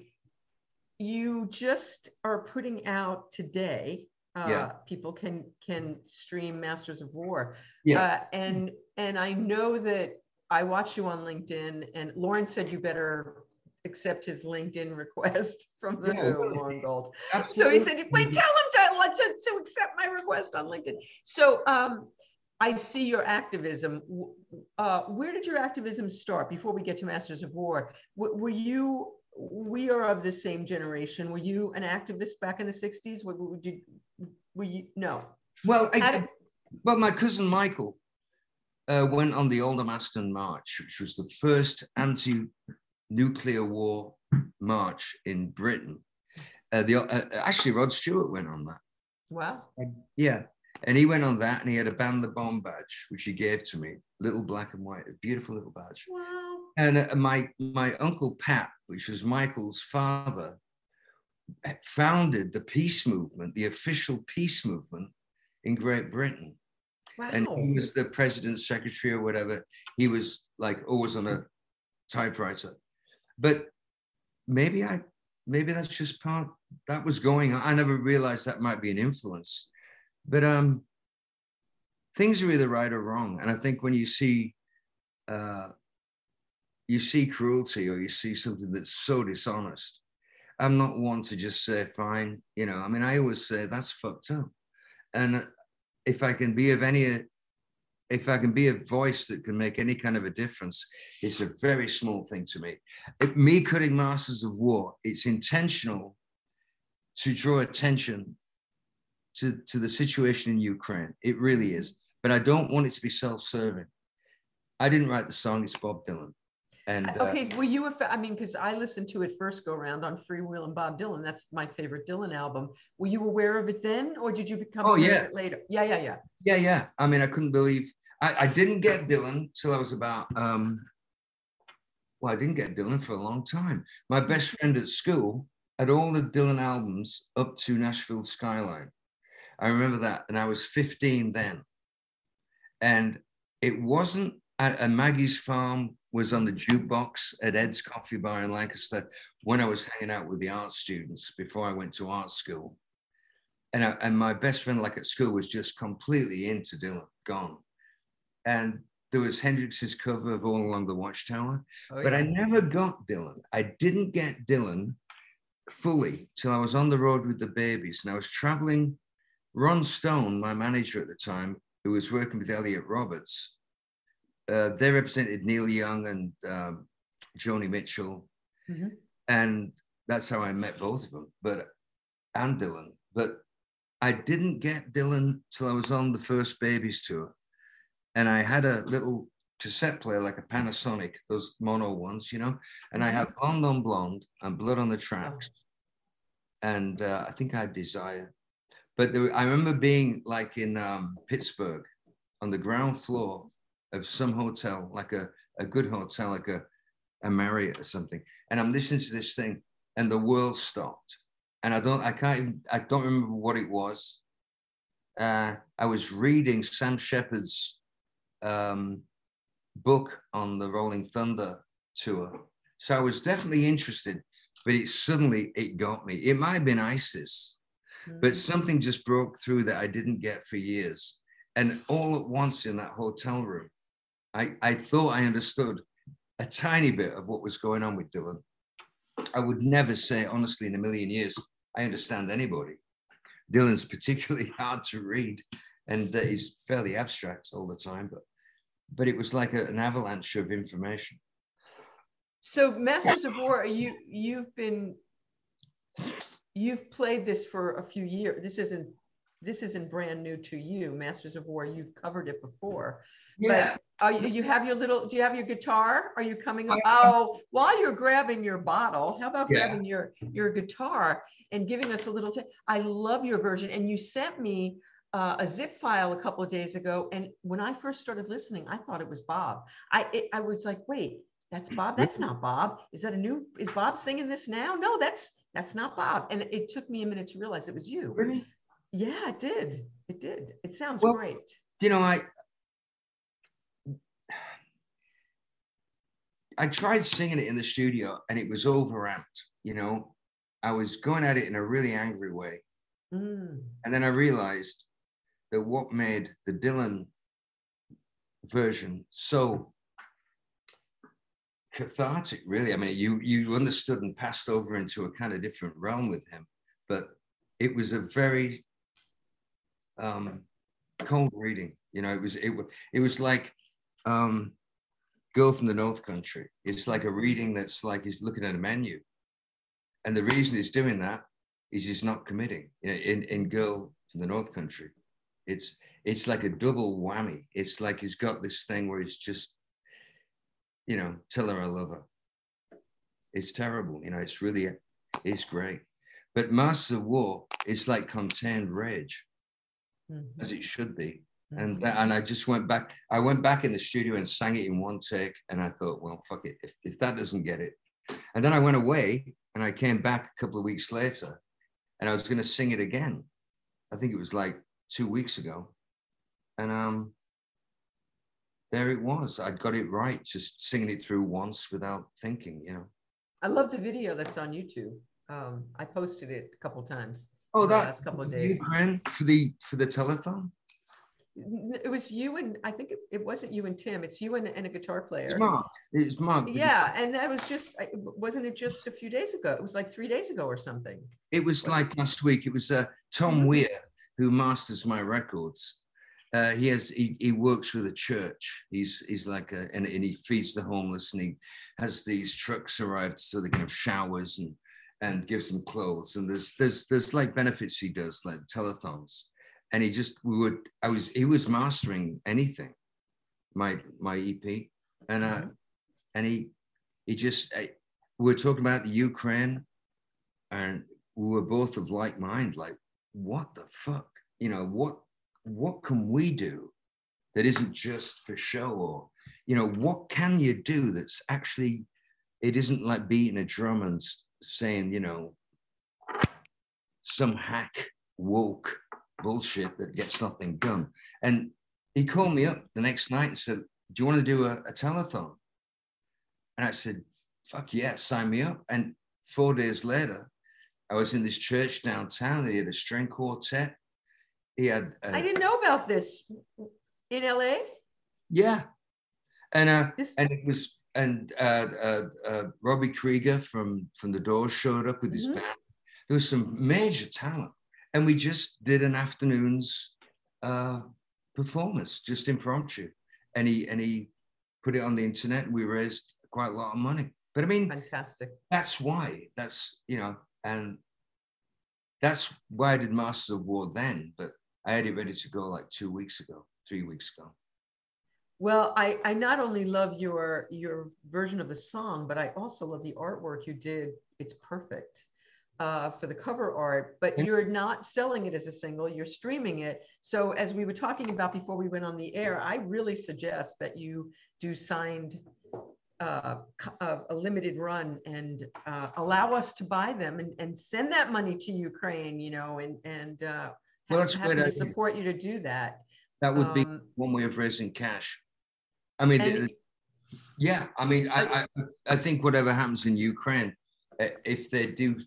Speaker 1: you just are putting out today. Uh, yeah. People can can stream Masters of War. Yeah. Uh, and and I know that I watched you on LinkedIn, and Lauren said you better accept his LinkedIn request from the yeah, Lauren Gold. So he said, "Wait, tell him to, to to accept my request on LinkedIn." So um, I see your activism. Uh, where did your activism start? Before we get to Masters of War, were you? We are of the same generation. Were you an activist back in the '60s? Would you? Were you? No.
Speaker 2: Well, I, well, my cousin Michael uh, went on the Aldermaston March, which was the first anti-nuclear war march in Britain. Uh, the, uh, actually, Rod Stewart went on that.
Speaker 1: Wow.
Speaker 2: Yeah, and he went on that and he had a ban the bomb badge, which he gave to me, little black and white, a beautiful little badge. Wow. And uh, my, my uncle Pat, which was Michael's father, founded the peace movement, the official peace movement in Great Britain. Wow. And he was the president's secretary or whatever. He was like always on a typewriter. But maybe I, maybe that's just part that was going on. I never realized that might be an influence. But um, things are either right or wrong. And I think when you see uh, you see cruelty or you see something that's so dishonest, I'm not one to just say, fine, you know, I mean, I always say that's fucked up. And if I can be of any, if I can be a voice that can make any kind of a difference, it's a very small thing to me. If me cutting Masters of War, it's intentional to draw attention to, to the situation in Ukraine. It really is. But I don't want it to be self-serving. I didn't write the song, it's Bob Dylan. And
Speaker 1: uh, okay, were you a fa- I mean, because I listened to it first go around on Freewheelin' Bob Dylan. That's my favorite Dylan album. Were you aware of it then, or did you become oh, aware yeah. of it later? Yeah, yeah, yeah.
Speaker 2: Yeah, yeah. I mean, I couldn't believe I, I didn't get Dylan till I was about um well, I didn't get Dylan for a long time. My best friend at school had all the Dylan albums up to Nashville Skyline. I remember that. And I was 15 then. And it wasn't at, and Maggie's Farm was on the jukebox at Ed's Coffee Bar in Lancaster when I was hanging out with the art students before I went to art school. And, I, and my best friend, like at school, was just completely into Dylan, gone. And there was Hendrix's cover of All Along the Watchtower, oh, yeah. but I never got Dylan. I didn't get Dylan fully till I was on the road with the babies. and I was traveling Ron Stone, my manager at the time, who was working with Elliot Roberts, uh, they represented Neil Young and um, Joni Mitchell. Mm-hmm. And that's how I met both of them, but and Dylan. But I didn't get Dylan till I was on the first Babies tour. And I had a little cassette player like a Panasonic, those mono ones, you know, and I mm-hmm. had Blonde on Blonde and Blood on the Tracks. Oh. And uh, I think I had Desire. But there, I remember being like in um, Pittsburgh on the ground floor of some hotel, like a, a good hotel, like a, a Marriott or something. And I'm listening to this thing and the world stopped. And I don't, I can't even, I don't remember what it was. Uh, I was reading Sam Shepard's um, book on the Rolling Thunder tour. So I was definitely interested, but it suddenly, it got me. It might have been Isis but mm. something just broke through that I didn't get for years. And all at once in that hotel room, I, thought I understood a tiny bit of what was going on with Dylan. I would never say, honestly, in a million years, I understand anybody. Dylan's particularly hard to read and uh, he's fairly abstract all the time, but but it was like a, an avalanche of information.
Speaker 1: So, Masters of War, you you've been you've played this for a few years. This isn't this isn't brand new to you. Masters of War, you've covered it before. Yeah. But are you, you have your little, do you have your guitar? Are you coming up? Oh, while you're grabbing your bottle, how about yeah. grabbing your, your guitar and giving us a little, t- I love your version. And you sent me uh, a zip file a couple of days ago. And when I first started listening, I thought it was Bob. I, it, I was like, wait, that's Bob. That's not Bob. Is that a new, is Bob singing this now? No, that's, that's not Bob. And it took me a minute to realize it was you.
Speaker 2: Really?
Speaker 1: Yeah, it did. It did. It sounds well, great.
Speaker 2: You know, I I tried singing it in the studio and it was overamped. You know, I was going at it in a really angry way. Mm. And then I realized that what made the Dylan version so cathartic, really. I mean, you you understood and passed over into a kind of different realm with him, but it was a very um, cold reading. You know, it was it was it was like um, Girl from the North Country. It's like a reading that's like he's looking at a menu, and the reason he's doing that is he's not committing. You know, in in Girl from the North Country, it's it's like a double whammy. It's like he's got this thing where he's just, you know, tell her I love her. It's terrible. You know, it's really it's great. But Master of War is like contained rage mm-hmm. as it should be. And and I just went back. I went back in the studio and sang it in one take. And I thought, well, fuck it. If, if that doesn't get it, and then I went away and I came back a couple of weeks later, and I was going to sing it again. I think it was like two weeks ago, and um, there it was. I'd got it right, just singing it through once without thinking. You know.
Speaker 1: I love the video that's on YouTube. Um, I posted it a couple times.
Speaker 2: Oh, that last couple of days. Ukraine for the for the telethon.
Speaker 1: It was you and I think it, it wasn't you and Tim. It's you and, and a guitar player.
Speaker 2: It's Mark. It's Mark.
Speaker 1: Yeah, and that was just wasn't it just a few days ago? It was like three days ago or something.
Speaker 2: It was like last week. It was uh, Tom mm-hmm. Weir who masters my records. Uh, he has he, he works with a church. He's he's like a and, and he feeds the homeless and he has these trucks arrived so they can have showers and and gives them clothes. And there's there's there's like benefits he does, like telethons. And he just we would I was he was mastering anything, my my EP, and uh, mm-hmm. and he he just I, we were talking about the Ukraine, and we were both of like mind, like what the fuck, you know what what can we do that isn't just for show or you know what can you do that's actually it isn't like beating a drum and saying, you know, some hack woke bullshit that gets nothing done. And he called me up the next night and said, Do you want to do a, a telethon? And I said, Fuck yeah, sign me up. And four days later, I was in this church downtown. He had a string quartet. He had.
Speaker 1: I didn't know about this in LA.
Speaker 2: Yeah, and uh, this... and it was and uh, uh, uh, Robbie Krieger from from the Doors showed up with his mm-hmm. band. There was some major talent, and we just did an afternoon's uh, performance, just impromptu. And he and he put it on the internet, and we raised quite a lot of money. But I mean,
Speaker 1: fantastic.
Speaker 2: That's why. That's you know, and that's why I did Masters of War then. But I had it ready to go like two weeks ago, three weeks ago.
Speaker 1: Well, I, I not only love your your version of the song, but I also love the artwork you did. It's perfect uh, for the cover art, but you're not selling it as a single, you're streaming it. So as we were talking about before we went on the air, I really suggest that you do signed uh, a, a, limited run and uh, allow us to buy them and, and send that money to Ukraine, you know, and, and uh, well, that's have, to support you to do that.
Speaker 2: That would be um, one way of raising cash. I mean, and, yeah, I mean, I, I, I think whatever happens in Ukraine, uh, if they do,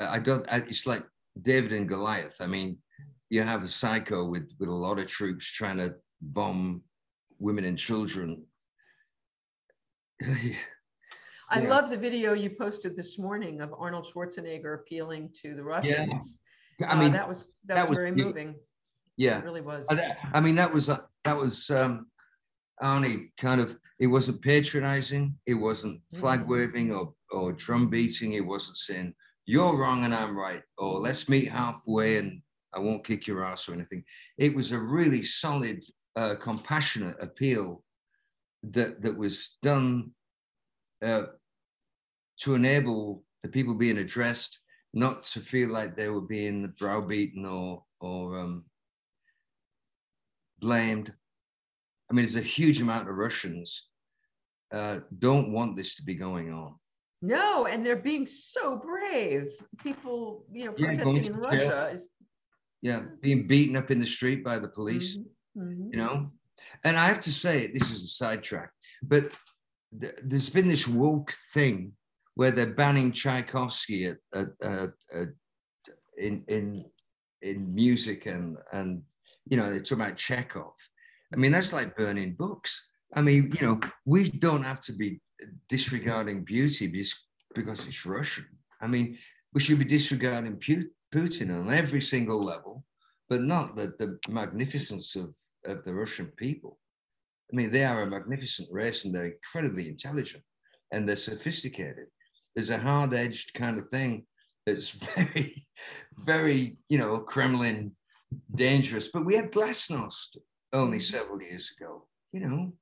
Speaker 2: I don't. It's like David and Goliath. I mean, you have a psycho with with a lot of troops trying to bomb women and children.
Speaker 1: I yeah. love the video you posted this morning of Arnold Schwarzenegger appealing to the Russians. Yeah. I mean, uh, that was that, that was, was, very moving.
Speaker 2: Yeah,
Speaker 1: it really was.
Speaker 2: I mean, that was uh, that was um, Arnie kind of, it wasn't patronizing, it wasn't flag mm. waving or, or drum beating, it wasn't saying, you're wrong and I'm right, or let's meet halfway and I won't kick your ass or anything. It was a really solid, uh, compassionate appeal that that was done uh, to enable the people being addressed not to feel like they were being browbeaten or or um, blamed. I mean, there's a huge amount of Russians uh, don't want this to be going on.
Speaker 1: No, and they're being so brave. People, you know, protesting yeah, in Russia is
Speaker 2: yeah, being beaten up in the street by the police. Mm-hmm. Mm-hmm. You know, and I have to say, this is a sidetrack, but th- there's been this woke thing where they're banning Tchaikovsky at, at, at, at in in in music and and you know they're talking about Chekhov. I mean that's like burning books. I mean you know we don't have to be disregarding beauty because because it's Russian. I mean we should be disregarding Putin on every single level, but not the, the magnificence of of the Russian people. I mean they are a magnificent race and they're incredibly intelligent and they're sophisticated. There's a hard-edged kind of thing that's very, very, you know, Kremlin dangerous. But we had Glasnost only mm-hmm. several years ago, you know,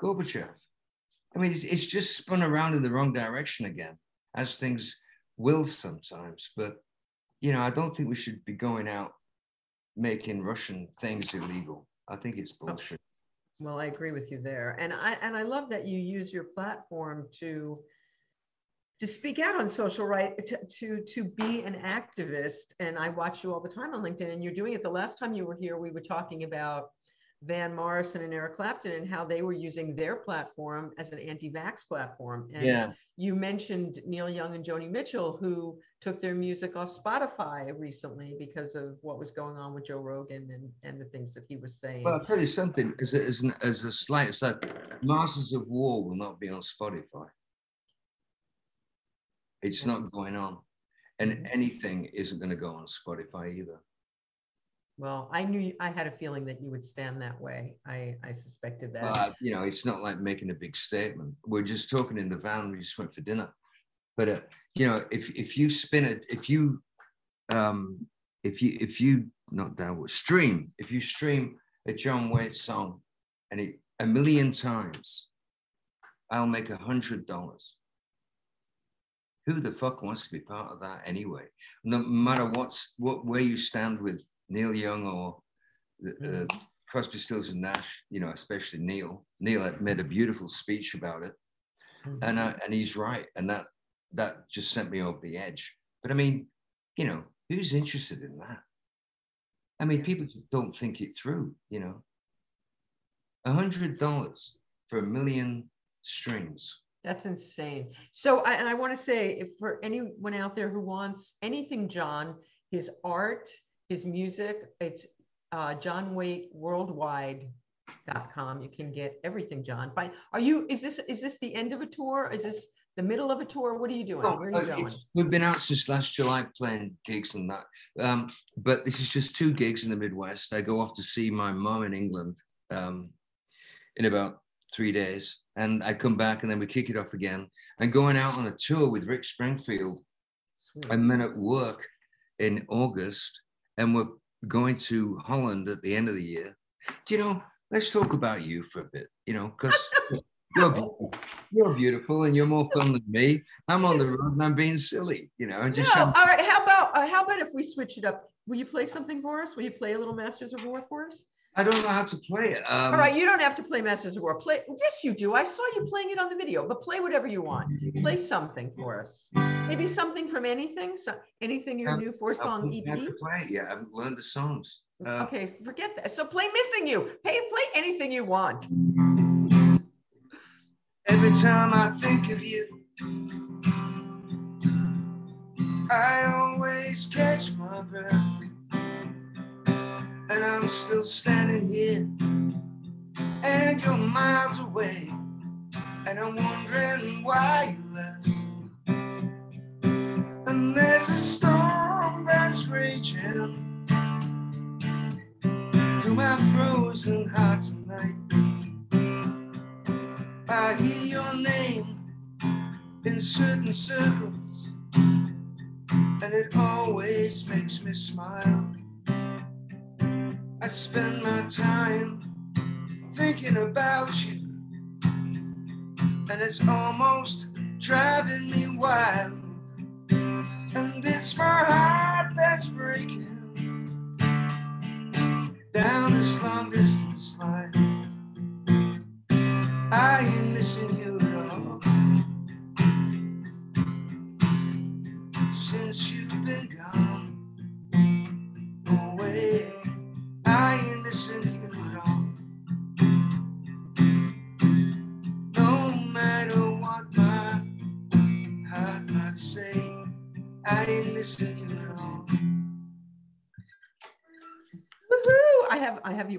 Speaker 2: Gorbachev. I mean, it's, it's just spun around in the wrong direction again, as things will sometimes. But, you know, I don't think we should be going out making Russian things illegal. I think it's oh, bullshit.
Speaker 1: Well, I agree with you there. And I and I love that you use your platform to to speak out on social right to, to to be an activist and i watch you all the time on linkedin and you're doing it the last time you were here we were talking about van morrison and eric clapton and how they were using their platform as an anti-vax platform and
Speaker 2: yeah.
Speaker 1: you mentioned neil young and joni mitchell who took their music off spotify recently because of what was going on with joe rogan and, and the things that he was saying
Speaker 2: well i'll tell you something as a, as, an, as a slight aside masters of war will not be on spotify it's not going on. And mm-hmm. anything isn't going to go on Spotify either.
Speaker 1: Well, I knew I had a feeling that you would stand that way. I, I suspected that.
Speaker 2: Uh, you know, it's not like making a big statement. We're just talking in the van. We just went for dinner. But uh, you know, if if you spin it, if you um, if you if you not downward stream, if you stream a John Waite song and it a million times, I'll make a hundred dollars who the fuck wants to be part of that anyway? No matter what's what where you stand with Neil Young or uh, Crosby, Stills and Nash, you know, especially Neil. Neil had made a beautiful speech about it, mm-hmm. and uh, and he's right, and that that just sent me over the edge. But I mean, you know, who's interested in that? I mean, people don't think it through. You know, a hundred dollars for a million streams.
Speaker 1: That's insane. So, I, and I want to say, if for anyone out there who wants anything, John, his art, his music, it's uh, John Waite Worldwide.com. You can get everything, John. Fine. Are you? Is this is this the end of a tour? Is this the middle of a tour? What are you doing? Where are you going?
Speaker 2: We've been out since last July playing gigs and that. Um, but this is just two gigs in the Midwest. I go off to see my mom in England um, in about three days and I come back and then we kick it off again. And going out on a tour with Rick Springfield, Sweet. and then at work in August, and we're going to Holland at the end of the year. Do you know? Let's talk about you for a bit. You know, because you're beautiful. you're beautiful and you're more fun than me. I'm on the road and I'm being silly. You know,
Speaker 1: no, all right. How about uh, how about if we switch it up? Will you play something for us? Will you play a little Masters of War for us?
Speaker 2: I don't know how to play it. Um,
Speaker 1: All right, you don't have to play Masters of War. Play. Yes, you do. I saw you playing it on the video. But play whatever you want. Play something for us. Maybe something from anything. So anything your new four song EP.
Speaker 2: To play it. Yeah, I haven't learned the songs. Uh,
Speaker 1: okay, forget that. So play "Missing You." Hey, play anything you want.
Speaker 2: Every time I think of you, I always catch my breath and I'm still standing here, and you're miles away, and I'm wondering why you left. And there's a storm that's raging through my frozen heart tonight. I hear your name in certain circles, and it always makes me smile. I spend my time thinking about you, and it's almost driving me wild. And it's my heart that's breaking down this long distance line.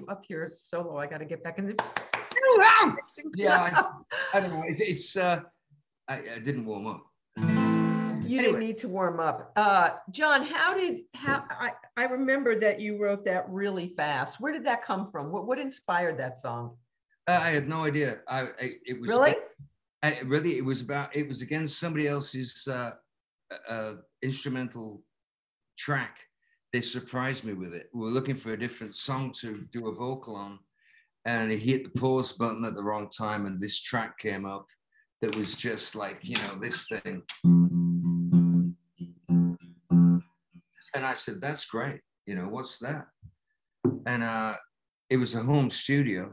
Speaker 2: You
Speaker 1: up here solo. I got to get back in the.
Speaker 2: yeah, I, I, don't know. It's, it's uh, I, I, didn't warm up.
Speaker 1: You anyway. didn't need to warm up. Uh, John, how did how I, I remember that you wrote that really fast. Where did that come from? What what inspired that song?
Speaker 2: Uh, I had no idea. I, I it was
Speaker 1: really.
Speaker 2: I, really, it was about. It was against somebody else's uh, uh, instrumental track. They surprised me with it. We were looking for a different song to do a vocal on, and he hit the pause button at the wrong time, and this track came up that was just like, you know, this thing. And I said, That's great. You know, what's that? And uh, it was a home studio,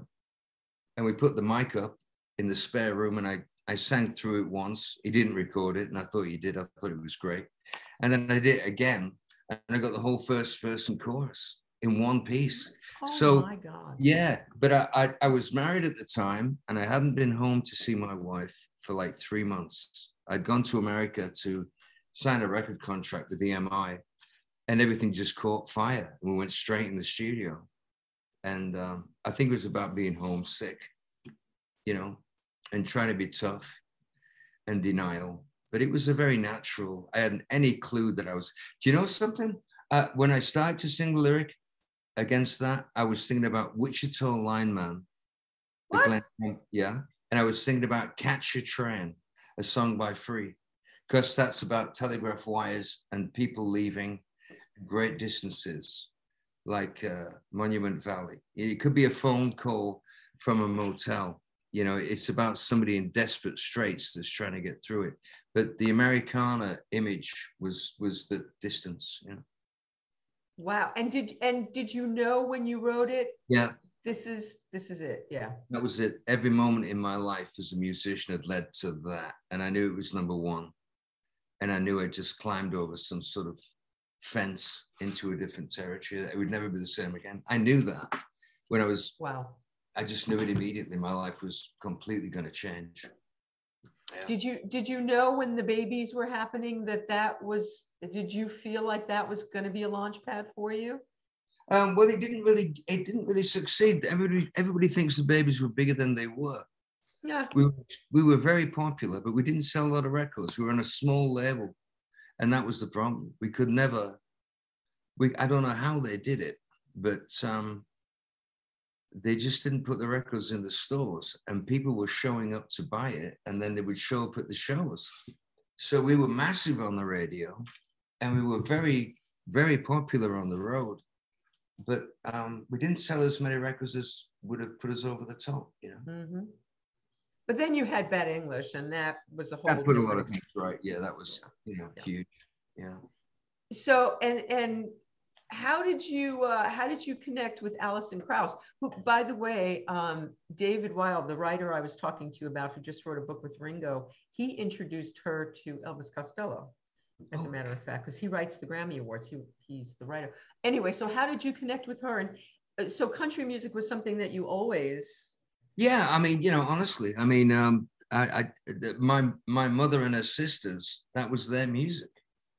Speaker 2: and we put the mic up in the spare room, and I, I sang through it once. He didn't record it, and I thought he did. I thought it was great. And then I did it again, and I got the whole first verse and chorus in one piece.
Speaker 1: Oh
Speaker 2: so
Speaker 1: my God.
Speaker 2: yeah, but I, I, I was married at the time and I hadn't been home to see my wife for like three months. I'd gone to America to sign a record contract with EMI and everything just caught fire. We went straight in the studio. And um, I think it was about being homesick, you know, and trying to be tough and denial. But it was a very natural. I hadn't any clue that I was. Do you know something? Uh, when I started to sing the lyric, against that, I was thinking about Wichita Lineman.
Speaker 1: What?
Speaker 2: Yeah. And I was thinking about Catch a Train, a song by Free, because that's about telegraph wires and people leaving great distances, like uh, Monument Valley. It could be a phone call from a motel. You know, it's about somebody in desperate straits that's trying to get through it. But the Americana image was was the distance. You know?
Speaker 1: Wow. And did and did you know when you wrote it?
Speaker 2: Yeah.
Speaker 1: This is this is it. Yeah.
Speaker 2: That was it. Every moment in my life as a musician had led to that. And I knew it was number one. And I knew I just climbed over some sort of fence into a different territory. It would never be the same again. I knew that when I was
Speaker 1: wow.
Speaker 2: I just knew it immediately. My life was completely going to change.
Speaker 1: Yeah. Did you did you know when the babies were happening that that was did you feel like that was going to be a launch pad for you?
Speaker 2: Um, well, it didn't really. It didn't really succeed. Everybody, everybody thinks the babies were bigger than they were.
Speaker 1: Yeah.
Speaker 2: We, we were very popular, but we didn't sell a lot of records. We were on a small label, and that was the problem. We could never. We I don't know how they did it, but um, they just didn't put the records in the stores, and people were showing up to buy it, and then they would show up at the shows. So we were massive on the radio, and we were very, very popular on the road. But um, we didn't sell as many records as would have put us over the top, you know.
Speaker 1: Mm-hmm. But then you had Bad English, and that was a whole.
Speaker 2: That put a lot of things right. Yeah, that was you know yeah. huge. Yeah.
Speaker 1: So and and how did you uh, how did you connect with Alison Krauss? Who, by the way, um, David Wild, the writer I was talking to you about, who just wrote a book with Ringo, he introduced her to Elvis Costello as a matter of fact, because he writes the Grammy Awards. He, he's the writer. Anyway, so how did you connect with her? And uh, so country music was something that you always.
Speaker 2: Yeah, I mean, you know, honestly, I mean, um, I, I, my my mother and her sisters, that was their music,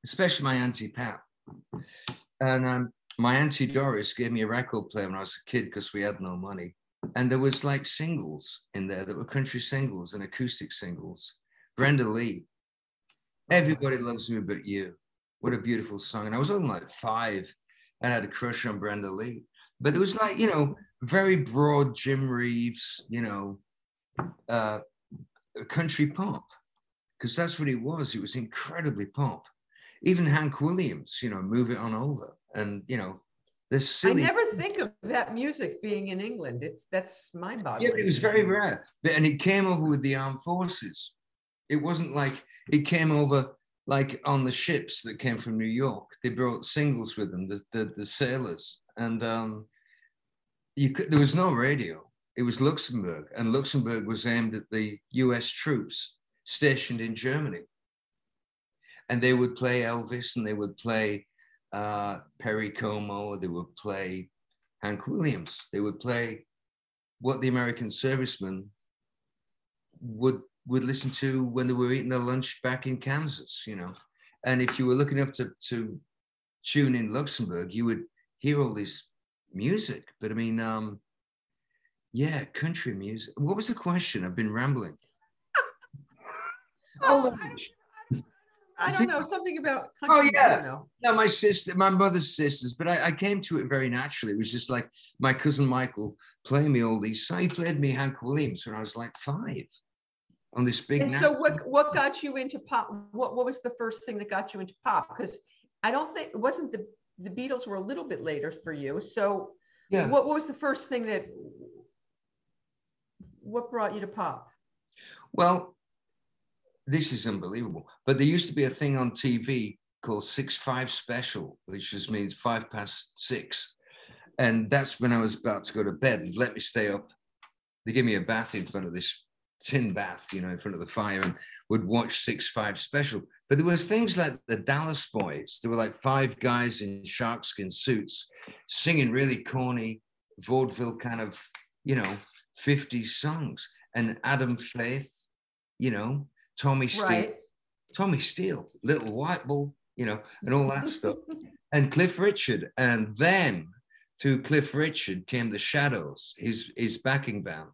Speaker 2: especially my auntie Pat. And um, my auntie Doris gave me a record player when I was a kid because we had no money. And there was like singles in there that were country singles and acoustic singles. Brenda Lee, Everybody loves me but you. What a beautiful song. And I was only like five and I had a crush on Brenda Lee. But it was like, you know, very broad Jim Reeves, you know, uh, country pop. Because that's what he was. He was incredibly pop. Even Hank Williams, you know, move it on over. And, you know, The silly.
Speaker 1: I never think of that music being in England. It's that's mind-boggling.
Speaker 2: Yeah, it was very rare, but and it came over with the armed forces. It wasn't like it came over like on the ships that came from New York. They brought singles with them, the the, the sailors, and um, you could. There was no radio. It was Luxembourg, and Luxembourg was aimed at the U.S. troops stationed in Germany, and they would play Elvis, and they would play uh, Perry Como, they would play Hank Williams, they would play what the American servicemen would would listen to when they were eating their lunch back in Kansas, you know. And if you were looking up to, to tune in Luxembourg, you would hear all this music. But I mean, um, yeah, country music. What was the question? I've been rambling.
Speaker 1: oh, I don't know something about. Oh, country,
Speaker 2: oh yeah, no, my sister, my mother's sisters, but I, I, came to it very naturally. It was just like my cousin Michael playing me all these. So he played me Hank Williams when I was like five, on this big.
Speaker 1: And so, what what got you into pop? What what was the first thing that got you into pop? Because I don't think it wasn't the the Beatles were a little bit later for you. So, yeah. what, what was the first thing that? What brought you to pop?
Speaker 2: Well, this is unbelievable. But there used to be a thing on TV called Six Five Special, which just means five past six. And that's when I was about to go to bed. Let me stay up. They give me a bath in front of this tin bath, you know, in front of the fire, and would watch Six Five Special. But there was things like the Dallas Boys. There were like five guys in sharkskin suits singing really corny vaudeville kind of, you know, 50s songs. And Adam Faith, you know, Tommy Steele, right. Tommy Steele, Little White Bull, you know, and all that stuff. And Cliff Richard. And then through Cliff Richard came the Shadows, his, his backing band.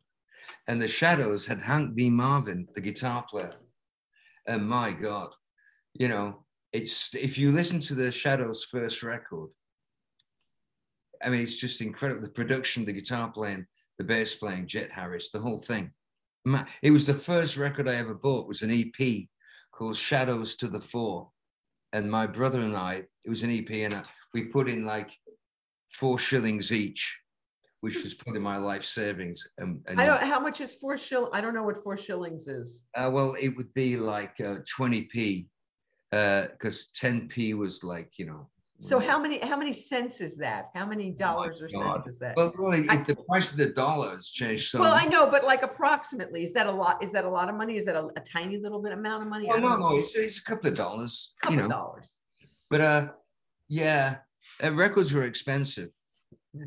Speaker 2: And the Shadows had Hank B. Marvin, the guitar player. And my God, you know, it's if you listen to the Shadows' first record, I mean, it's just incredible. The production, the guitar playing, the bass playing, Jet Harris, the whole thing. It was the first record I ever bought. It was an EP called Shadows to the Fore, and my brother and I. It was an EP, and uh, we put in like four shillings each, which was put in my life savings. And, and
Speaker 1: I don't. How much is four shillings? I don't know what four shillings is.
Speaker 2: Uh, well, it would be like uh, twenty p, because uh, ten p was like you know
Speaker 1: so how many how many cents is that? How many oh dollars oh or God. cents is that?
Speaker 2: Well, really, I, the price of the dollar has changed so.
Speaker 1: Well, I know, but like approximately, is that a lot? Is that a lot of money? Is that a, a tiny little bit amount of money?
Speaker 2: Oh no, no, it's, it's, a couple of dollars.
Speaker 1: Couple you know. dollars.
Speaker 2: But uh, yeah, uh, records were expensive,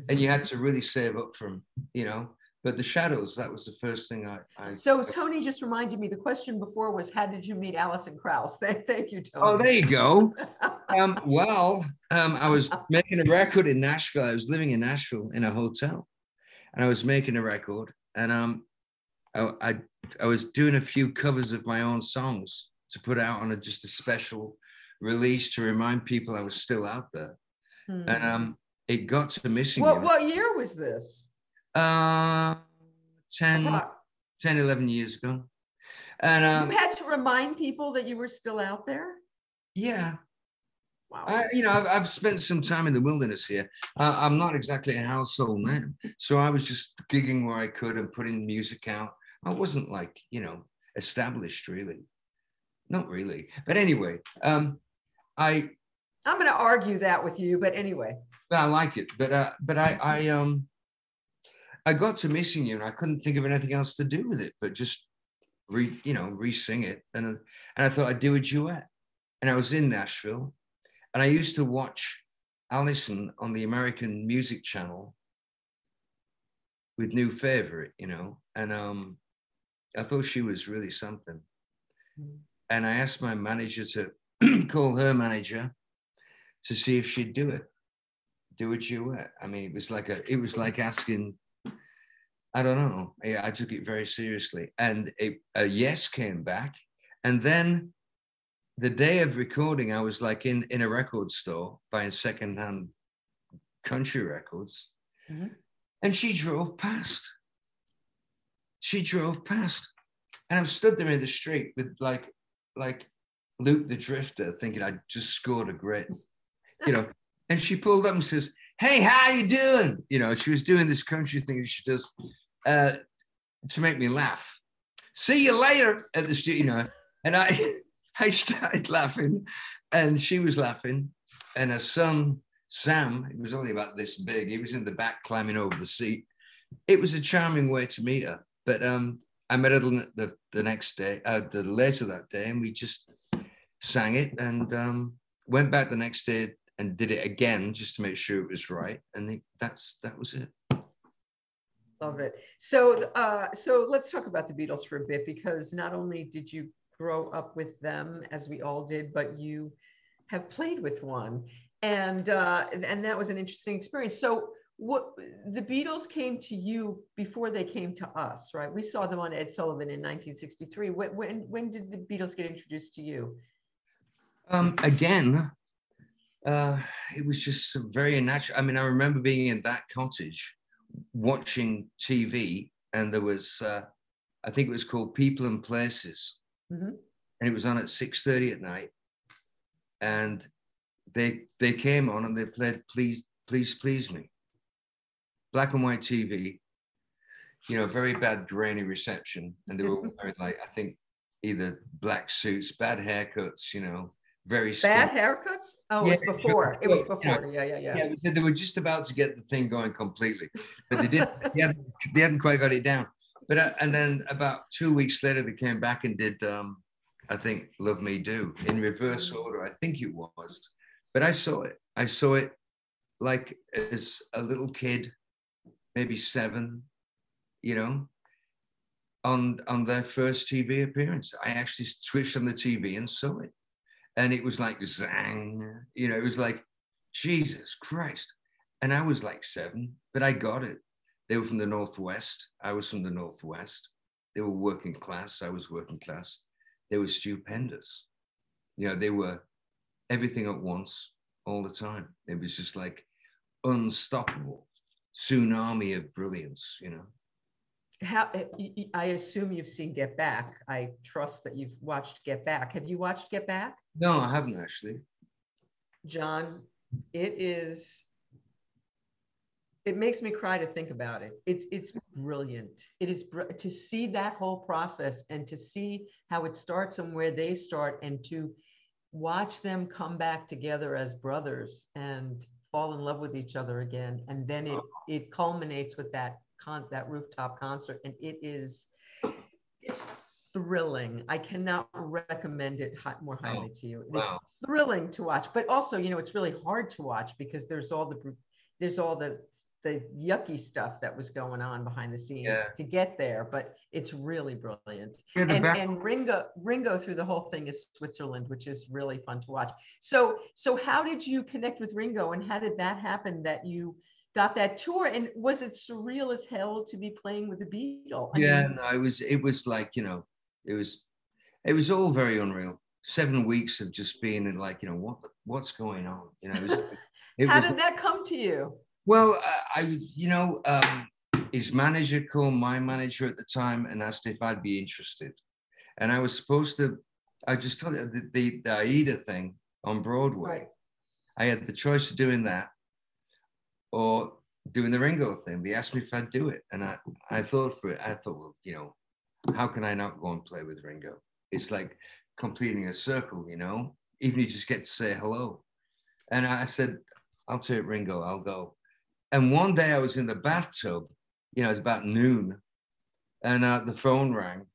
Speaker 2: and you had to really save up from you know but the shadows that was the first thing I, I,
Speaker 1: so tony just reminded me the question before was how did you meet alison krauss? Thank, thank you tony.
Speaker 2: Oh there you go. Um, well um, i was making a record in nashville. I was living in nashville in a hotel and i was making a record and um, I, I, I was doing a few covers of my own songs to put out on a, just a special release to remind people i was still out there. Hmm. and um, it got to missing
Speaker 1: what, what year was this
Speaker 2: uh, 10, 10, 11 years ago.
Speaker 1: And um, you had to remind people that you were still out there?
Speaker 2: Yeah. Wow. I, you know, I've, I've, spent some time in the wilderness here. Uh, I'm not exactly a household name. So I was just gigging where I could and putting music out. I wasn't like, you know, established really. Not really. But anyway, um, I.
Speaker 1: I'm going to argue that with you, but anyway.
Speaker 2: I like it, but uh, but I I um I got to missing you and I couldn't think of anything else to do with it, but just re, you know, re-sing it. And, and I thought I'd do a duet. And I was in Nashville and I used to watch Alison on the American Music Channel with New Favorite, you know, and um, I thought she was really something. Mm. And I asked my manager to call her manager to see if she'd do it, do a duet. I mean, it was like a, it was like asking I don't know. I, I took it very seriously. And a, a yes came back. And then the day of recording, I was like in, in a record store buying secondhand country records. Mm-hmm. And she drove past. She drove past. And I'm stood there in the street with like, like Luke the Drifter, thinking I just scored a great, you know. and she pulled up and says, hey, how you doing? You know, she was doing this country thing she does uh, to make me laugh. See you later at the studio, you know. And I, I started laughing, and she was laughing, and her son Sam, he was only about this big. He was in the back climbing over the seat. It was a charming way to meet her. But um, I met her the, the next day, uh, the later that day, and we just sang it and um, went back the next day and did it again just to make sure it was right. And that's that was it.
Speaker 1: Love it. So, uh, so let's talk about the Beatles for a bit because not only did you grow up with them as we all did, but you have played with one, and uh, and that was an interesting experience. So, what the Beatles came to you before they came to us, right? We saw them on Ed Sullivan in 1963. When when, when did the Beatles get introduced to you?
Speaker 2: Um, again, uh, it was just very natural. I mean, I remember being in that cottage watching TV, and there was, uh, I think it was called People and Places, mm-hmm. and it was on at six thirty at night, and they they came on and they played "Please, Please, Please Me," black and white TV, you know, very bad grainy reception, and they were wearing like I think either black suits, bad haircuts, you know, very
Speaker 1: bad haircuts. Oh, yeah, it was before. It was before. Yeah, yeah, yeah. Yeah,
Speaker 2: they were just about to get the thing going completely, but they didn't. they, hadn't, they hadn't quite got it down. But uh, and then about two weeks later, they came back and did. Um, I think "Love Me Do" in reverse mm. order. I think it was, but I saw it. I saw it like as a little kid, maybe seven, you know, on on their first TV appearance. I actually switched on the TV and saw it and it was like zang, you know, it was like Jesus Christ. And I was like seven, but I got it. They were from the Northwest. I was from the Northwest. They were working class. I was working class. They were stupendous. You know, they were everything at once all the time. It was just like unstoppable tsunami of brilliance, you know
Speaker 1: how eh, I assume you've seen Get Back. I trust that you've watched Get Back. Have you watched Get Back?
Speaker 2: No, I haven't actually.
Speaker 1: John, it is. It makes me cry to think about it. It's it's brilliant. It is br- to see that whole process and to see how it starts and where they start and to watch them come back together as brothers and fall in love with each other again and then it it culminates with that con- that rooftop concert, and it is it's thrilling. I cannot recommend it more highly oh, to you. It's wow. thrilling to watch, but also, you know, it's really hard to watch because there's all the there's all the the yucky stuff that was going on behind the scenes yeah. to get there, but it's really brilliant. And, and Ringo Ringo through the whole thing is Switzerland, which is really fun to watch. So so how did you connect with Ringo and how did that happen that you got that tour and was it surreal as hell to be playing with the Beatles?
Speaker 2: yeah, mean, no, it was it was like, you know, it was it was all very unreal. Seven weeks of just being like, you know, what what's going on? You know, it was,
Speaker 1: it how was, did that come to you?
Speaker 2: Well, I, you know, um, his manager called my manager at the time and asked if I'd be interested. And I was supposed to, I just told you the, the, the Aida thing on Broadway. Right. I had the choice of doing that or doing the Ringo thing. They asked me if I'd do it. And I, I thought for it, I thought, well, you know, how can I not go and play with Ringo? It's like completing a circle, you know, even you just get to say hello. And I said, I'll take Ringo, I'll go. And one day I was in the bathtub, you know, it's about noon, and uh, the phone rang.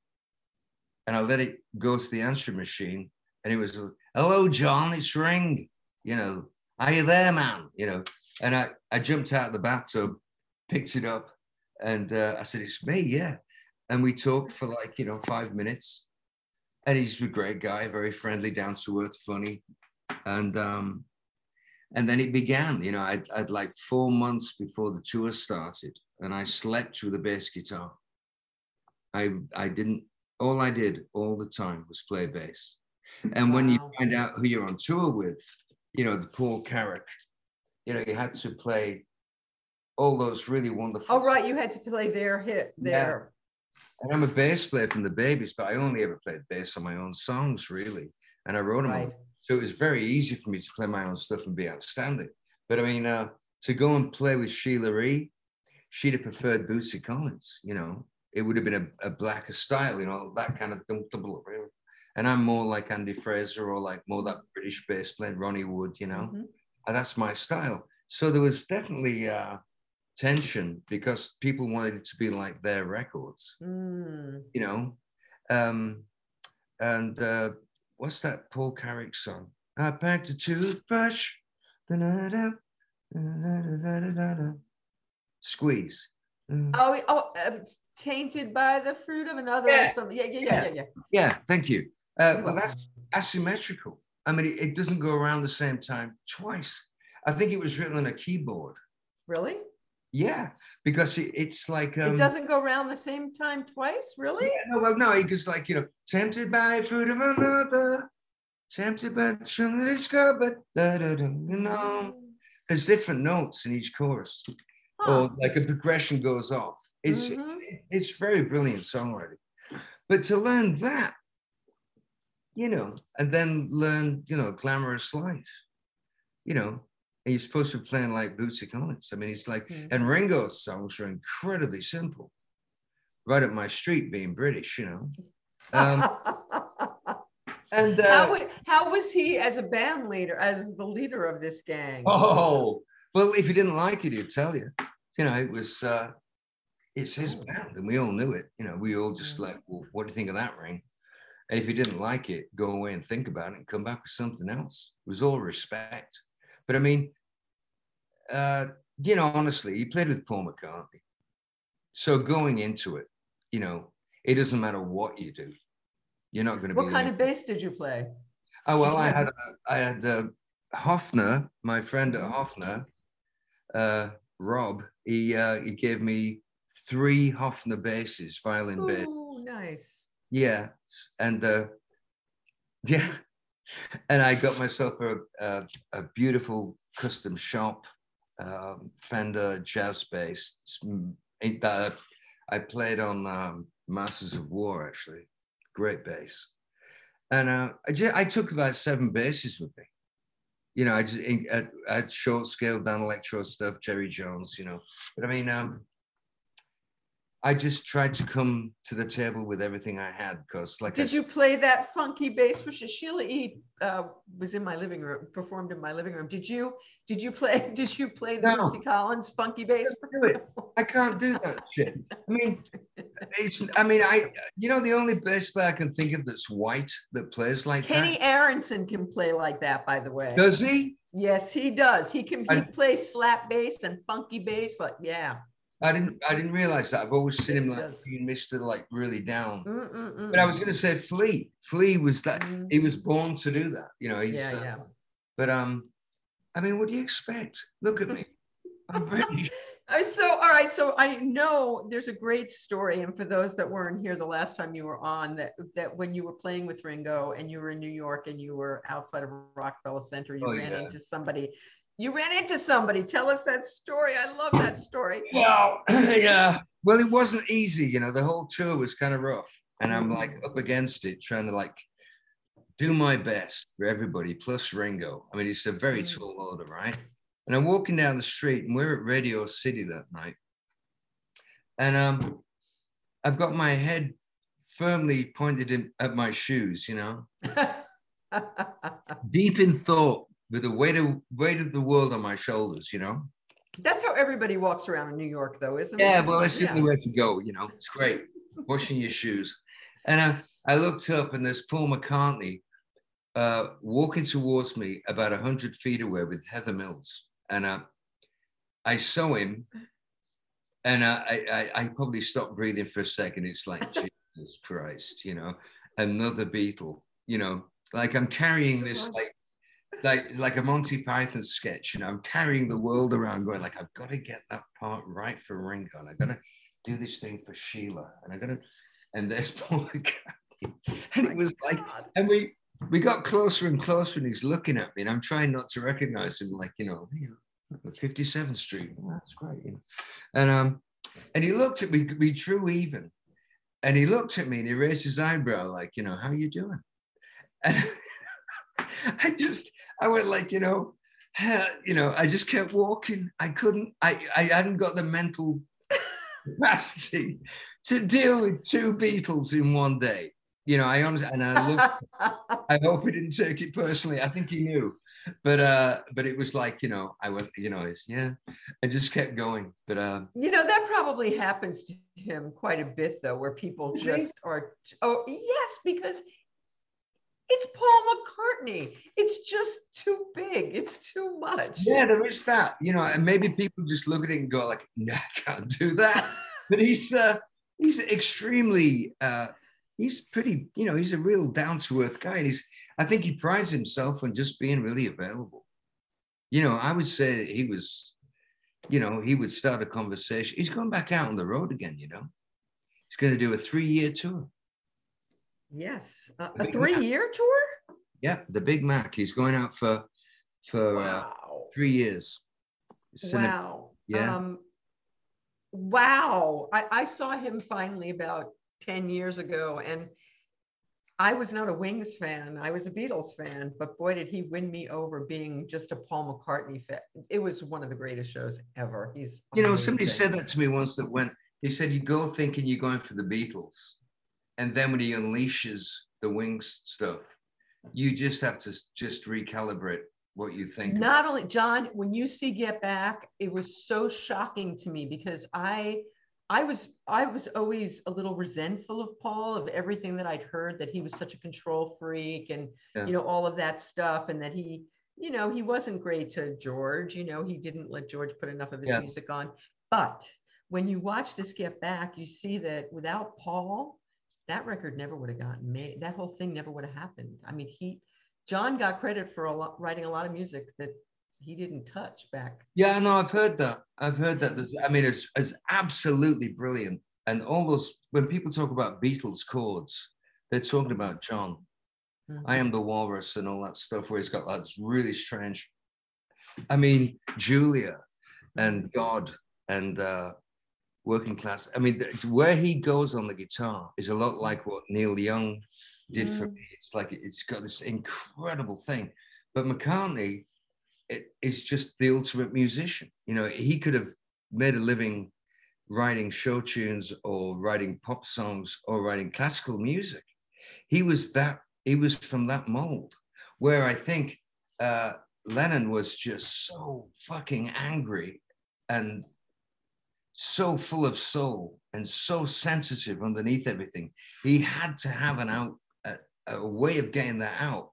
Speaker 2: And I let it go to the answering machine. And it was, hello, John, it's Ring. You know, are you there, man? You know, and I, I jumped out of the bathtub, picked it up, and uh, I said, It's me, yeah. And we talked for like, you know, five minutes. And he's a great guy, very friendly, down to earth, funny. And um, and then it began, you know, I'd, I'd like four months before the tour started, and I slept with a bass guitar. I I didn't all I did all the time was play bass. And when you find out who you're on tour with, you know, the Paul Carrack you know, you had to play all those really wonderful.
Speaker 1: Oh, right. You had to play their hit there.
Speaker 2: And I'm a bass player from the Babies, but I only ever played bass on my own songs, really. And I wrote them. Right. So it was very easy for me to play my own stuff and be outstanding. But I mean, uh, to go and play with Sheila E., she'd have preferred Bootsy Collins, you know. It would have been a, a blacker style, you know, that kind of and I'm more like Andy Fraser or like more that British bass player, Ronnie Wood, you know. Mm-hmm. And that's my style. So there was definitely uh, tension because people wanted it to be like their records, mm. you know. Um, and uh, what's that Paul Carrack song? I packed a toothbrush. Da-da-da, da-da-da-da-da-da. Squeeze.
Speaker 1: Mm. Oh, oh uh, tainted by the fruit of another. Yeah. Yeah, yeah, yeah, yeah, yeah.
Speaker 2: Yeah, thank you. Uh, well, that's asymmetrical. I mean, it, it, doesn't go around the same time twice. I think it was written on a keyboard.
Speaker 1: Really?
Speaker 2: Yeah, because it, it's like
Speaker 1: um, it doesn't go around the same time twice. Really?
Speaker 2: Yeah, no, well, no, it's like you know, tempted by fruit of another, tempted by the discovered, da, da, da, you know. There's different notes in each chorus, huh. or like a progression goes off. It's mm-hmm. it's very brilliant songwriting. But to learn that you know, and then learn, you know, glamorous life, you know. And you're supposed to be playing like Bootsy Collins. I mean, he's like, mm-hmm. and Ringo's songs are incredibly simple, right up my street, being British, you know. Um,
Speaker 1: and uh, how, how was he as a band leader, as the leader of this gang?
Speaker 2: Oh, well, if he didn't like it, he'd tell you. You know, it was, uh, it's his oh. band, and we all knew it. You know, we all just like, well, what do you think of that ring? And if you didn't like it, go away and think about it and come back with something else. It was all respect. But I mean, uh, you know, honestly, he played with Paul McCartney. So going into it, you know, it doesn't matter what you do. You're not going to
Speaker 1: be. What kind of bass did you play?
Speaker 2: Oh well, I had I had uh, Hofner, my friend at Hofner, uh, Rob. He uh, he gave me three Hofner basses, violin
Speaker 1: Ooh,
Speaker 2: Oh,
Speaker 1: nice.
Speaker 2: Yeah, and uh, yeah, and I got myself a a, a beautiful custom shop um, Fender jazz bass. That I played on um, Masters of War actually, great bass, and uh, I, just, I took about seven basses with me. You know, I just I, I had short scale Danelectro stuff, Jerry Jones. You know, but I mean, um, I just tried to come to the table with everything I had because, like,
Speaker 1: did
Speaker 2: I,
Speaker 1: you play that funky bass? Which Sheila E. Uh, was in my living room, performed in my living room. Did you? Did you play? Did you play the no. Collins funky bass?
Speaker 2: I can't, I can't do that shit. I mean, it's. I mean, I. You know, the only bass player I can think of that's white that plays like
Speaker 1: Kenny
Speaker 2: that.
Speaker 1: Aaronson can play like that. By the way,
Speaker 2: does he?
Speaker 1: Yes, he does. He can. He I, plays slap bass and funky bass. Like, yeah.
Speaker 2: I didn't. I didn't realize that. I've always seen him like being Mister like really down. Mm-mm-mm. But I was going to say Flea. Flea was that. Mm. He was born to do that. You know. He's. Yeah, uh, yeah. But um, I mean, what do you expect? Look at me. I'm British.
Speaker 1: so all right so i know there's a great story and for those that weren't here the last time you were on that that when you were playing with ringo and you were in new york and you were outside of rockefeller center you oh, ran yeah. into somebody you ran into somebody. Tell us that story. I love that story.
Speaker 2: Well, yeah. Well, it wasn't easy. You know, the whole tour was kind of rough, and I'm like mm-hmm. up against it, trying to like do my best for everybody, plus Ringo. I mean, it's a very mm. tall order, right? And I'm walking down the street, and we're at Radio City that night, and um, I've got my head firmly pointed in, at my shoes, you know, deep in thought with the weight of weight of the world on my shoulders, you know.
Speaker 1: That's how everybody walks around in New York, though, isn't
Speaker 2: yeah, it? Yeah, well, that's yeah. the way to go. You know, it's great washing your shoes. And I, I looked up, and there's Paul McCartney uh, walking towards me about hundred feet away with Heather Mills, and uh, I saw him, and uh, I, I, I probably stopped breathing for a second. It's like Jesus Christ, you know, another Beatle, you know, like I'm carrying this like like like a Monty Python sketch. You know, I'm carrying the world around, going like, I've got to get that part right for Ringo, and I'm gonna do this thing for Sheila, and I'm gonna, and there's Paul McCartney, and it was like, and we we got closer and closer, and he's looking at me, and I'm trying not to recognize him, like you know, 57th Street, oh, that's great, you know? and um, and he looked at me, we drew even, and he looked at me, and he raised his eyebrow, like you know, how you doing? And I just I went like, you know, you know, I just kept walking. I couldn't, I, I hadn't got the mental capacity to deal with two Beatles in one day. You know, I honestly, and I look, I hope he didn't take it personally. I think he knew, but uh, but it was like, you know, I was, you know, it's yeah, I just kept going. But uh,
Speaker 1: you know, that probably happens to him quite a bit though, where people just are, oh yes, because it's Paul McCartney. It's just too big. It's too much.
Speaker 2: Yeah, there is that. You know, and maybe people just look at it and go like, "No, I can't do that." but he's uh, he's extremely uh, he's pretty. You know, he's a real down to earth guy, and he's. I think he prides himself on just being really available. You know, I would say he was. You know, he would start a conversation. He's going back out on the road again. You know, he's going to do a three year tour.
Speaker 1: Yes, uh, a three-year tour.
Speaker 2: Yeah, the Big Mac. He's going out for for uh, wow. uh, three years.
Speaker 1: wow. yeah. Um, wow. I, I saw him finally about ten years ago, and I was not a Wings fan. I was a Beatles fan, but boy, did he win me over being just a Paul McCartney fan. It was one of the greatest shows ever. He's
Speaker 2: you know, somebody said that to me once that when he said you go thinking you're going for the Beatles, and then when he unleashes the wings stuff, you just have to just recalibrate what you think.
Speaker 1: Not only John, when you see Get Back, it was so shocking to me because I I was I was always a little resentful of Paul of everything that I'd heard that he was such a control freak and yeah. you know all of that stuff and that he you know he wasn't great to George you know he didn't let George put enough of his yeah. music on but when you watch this Get Back you see that without Paul that record never would have gotten made. That whole thing never would have happened. I mean, he, John got credit for a lot, writing a lot of music that he didn't touch back.
Speaker 2: Yeah, no, I've heard that. I've heard that. There's, I mean, it's, it's absolutely brilliant. And almost when people talk about Beatles chords, they're talking about John. Mm-hmm. I am the walrus and all that stuff where he's got that really strange. I mean, Julia and God and uh, working class. I mean, where he goes on the guitar is a lot like what Neil Young did mm. for me. It's like it's got this incredible thing. But McCartney it is just the ultimate musician. You know, he could have made a living writing show tunes or writing pop songs or writing classical music. He was that, he was from that mold. Where I think uh, Lennon was just so fucking angry and so full of soul and so sensitive underneath everything. He had to have an out a, a way of getting that out,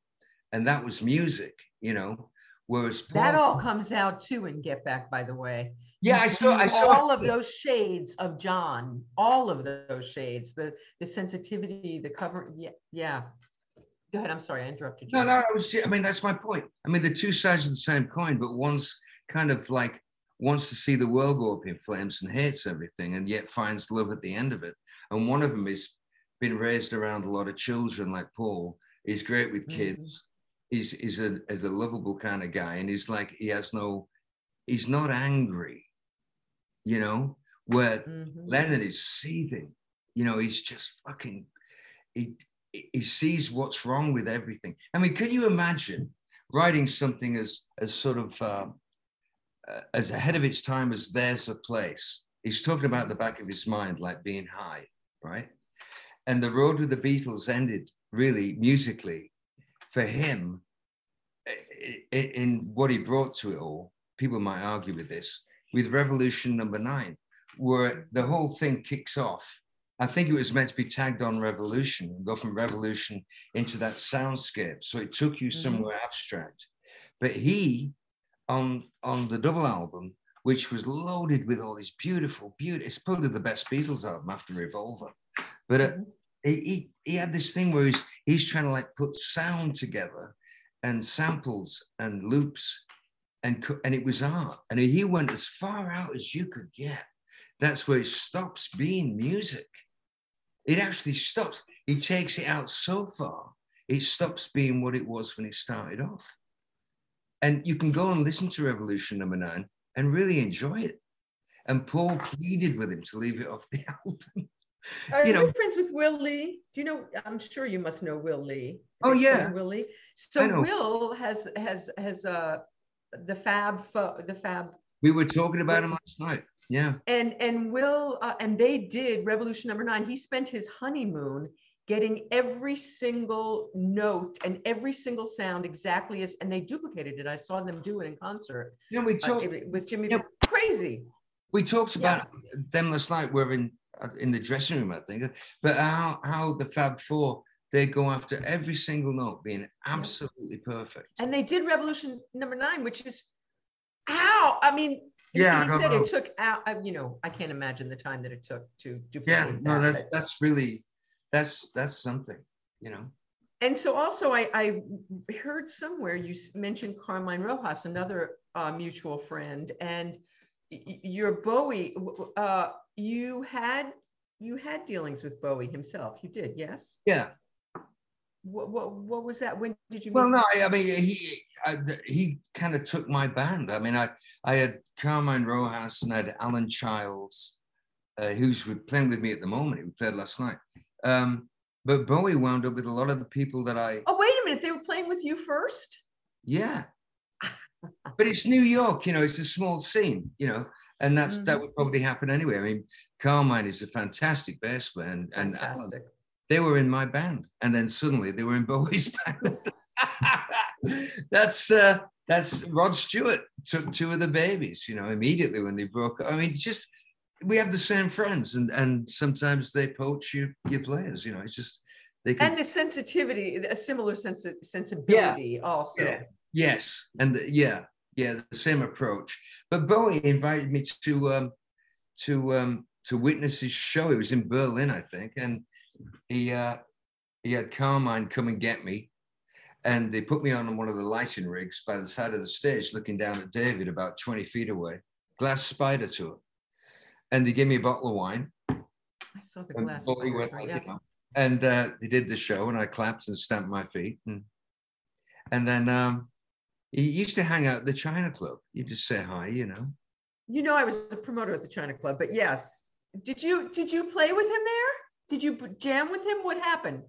Speaker 2: and that was music, you know. Whereas
Speaker 1: Paul, that all comes out too in Get Back, by the way.
Speaker 2: Yeah, I saw. I saw
Speaker 1: all of those shades of John. All of those shades, the the sensitivity, the cover. Yeah, yeah. Go ahead. I'm sorry, I interrupted you.
Speaker 2: No, no. I was. I mean, that's my point. I mean, the two sides of the same coin, but one's kind of like wants to see the world go up in flames and hates everything and yet finds love at the end of it. And one of them is been raised around a lot of children like Paul. He's great with mm-hmm. kids. He's, he's a, is a lovable kind of guy. And he's like, he has no, he's not angry, you know, where mm-hmm. Lennon is seething, you know, he's just fucking, he, he sees what's wrong with everything. I mean, can you imagine writing something as, as sort of, uh, as ahead of its time as there's a place. He's talking about the back of his mind, like being high, right? And the road with the Beatles ended really musically for him in what he brought to it all. People might argue with this with Revolution Number Nine, where the whole thing kicks off. I think it was meant to be tagged on Revolution go from Revolution into that soundscape. So it took you mm-hmm. somewhere abstract. But he on on the double album, which was loaded with all these beautiful, beautiful. It's probably the best Beatles album after Revolver, but uh, mm-hmm. he, he he had this thing where he's he's trying to like put sound together and samples and loops and and it was art and he went as far out as you could get that's where it stops being music it actually stops he takes it out so far it stops being what it was when it started off and you can go and listen to Revolution Number Nine and really enjoy it. And Paul pleaded with him to leave it off the album.
Speaker 1: Are you, know, friends with Will Lee? Do you know? I'm sure you must know Will Lee.
Speaker 2: Oh yeah,
Speaker 1: Will Lee. So Will has has has uh the Fab, fo- the Fab.
Speaker 2: We were talking about him last night. Yeah.
Speaker 1: And and Will uh, and they did Revolution Number Nine. He spent his honeymoon getting every single note and every single sound exactly as, and they duplicated it. I saw them do it in concert.
Speaker 2: Yeah, we uh, talked uh,
Speaker 1: with Jimmy. Yeah. Crazy.
Speaker 2: We talked about yeah. them last night. We're in uh, in the dressing room, I think. But how how the Fab Faux they go after every single note being absolutely perfect.
Speaker 1: And they did Revolution Number Nine, which is how I mean. Yeah, he said know. it took out. You know, I can't imagine the time that it took to duplicate.
Speaker 2: Yeah, no, that, that's that's really that's that's something, you know.
Speaker 1: And so also, I, I heard somewhere you mentioned Carmine Rojas, another uh, mutual friend, and your Bowie. Uh, you had you had dealings with Bowie himself. You did, yes?
Speaker 2: Yeah.
Speaker 1: What what, what was that? When did you?
Speaker 2: Well, no, I, I mean he I, he kind of took my band. I mean, I I had Carmine Rojas and I had Alan Childs, uh, who's playing with me at the moment. He played last night. Um, but Bowie wound up with a lot of the people that I.
Speaker 1: Oh, wait a minute. They were playing with you first?
Speaker 2: Yeah. but it's New York, you know, it's a small scene, you know, and that's mm-hmm. that would probably happen anyway. I mean, Carmine is a fantastic bass player, and, and Alan, they were in my band, and then suddenly they were in Bowie's band. that's uh, that's Rod Stewart took two of the Babys, you know, immediately when they broke up. I mean, just we have the same friends, and and sometimes they poach your your players. You know, it's just
Speaker 1: they can, and the sensitivity, a similar sense sensibility yeah. also.
Speaker 2: Yeah. Yes, and the, yeah, yeah, the same approach. But Bowie invited me to um, to um, to witness his show. It was in Berlin, I think, and he uh, he had Carmine come and get me, and they put me on one of the lighting rigs by the side of the stage, looking down at David about twenty feet away. Glass Spider tour and they gave me a bottle of wine.
Speaker 1: I saw the glass. And, went,
Speaker 2: yeah. you know, and uh, they did the show, and I clapped and stamped my feet, and and then um, he used to hang out at the China Club. You just say hi, you know.
Speaker 1: You know, I was a promoter at the China Club, but yes, did you did you play with him there? Did you jam with him? What happened?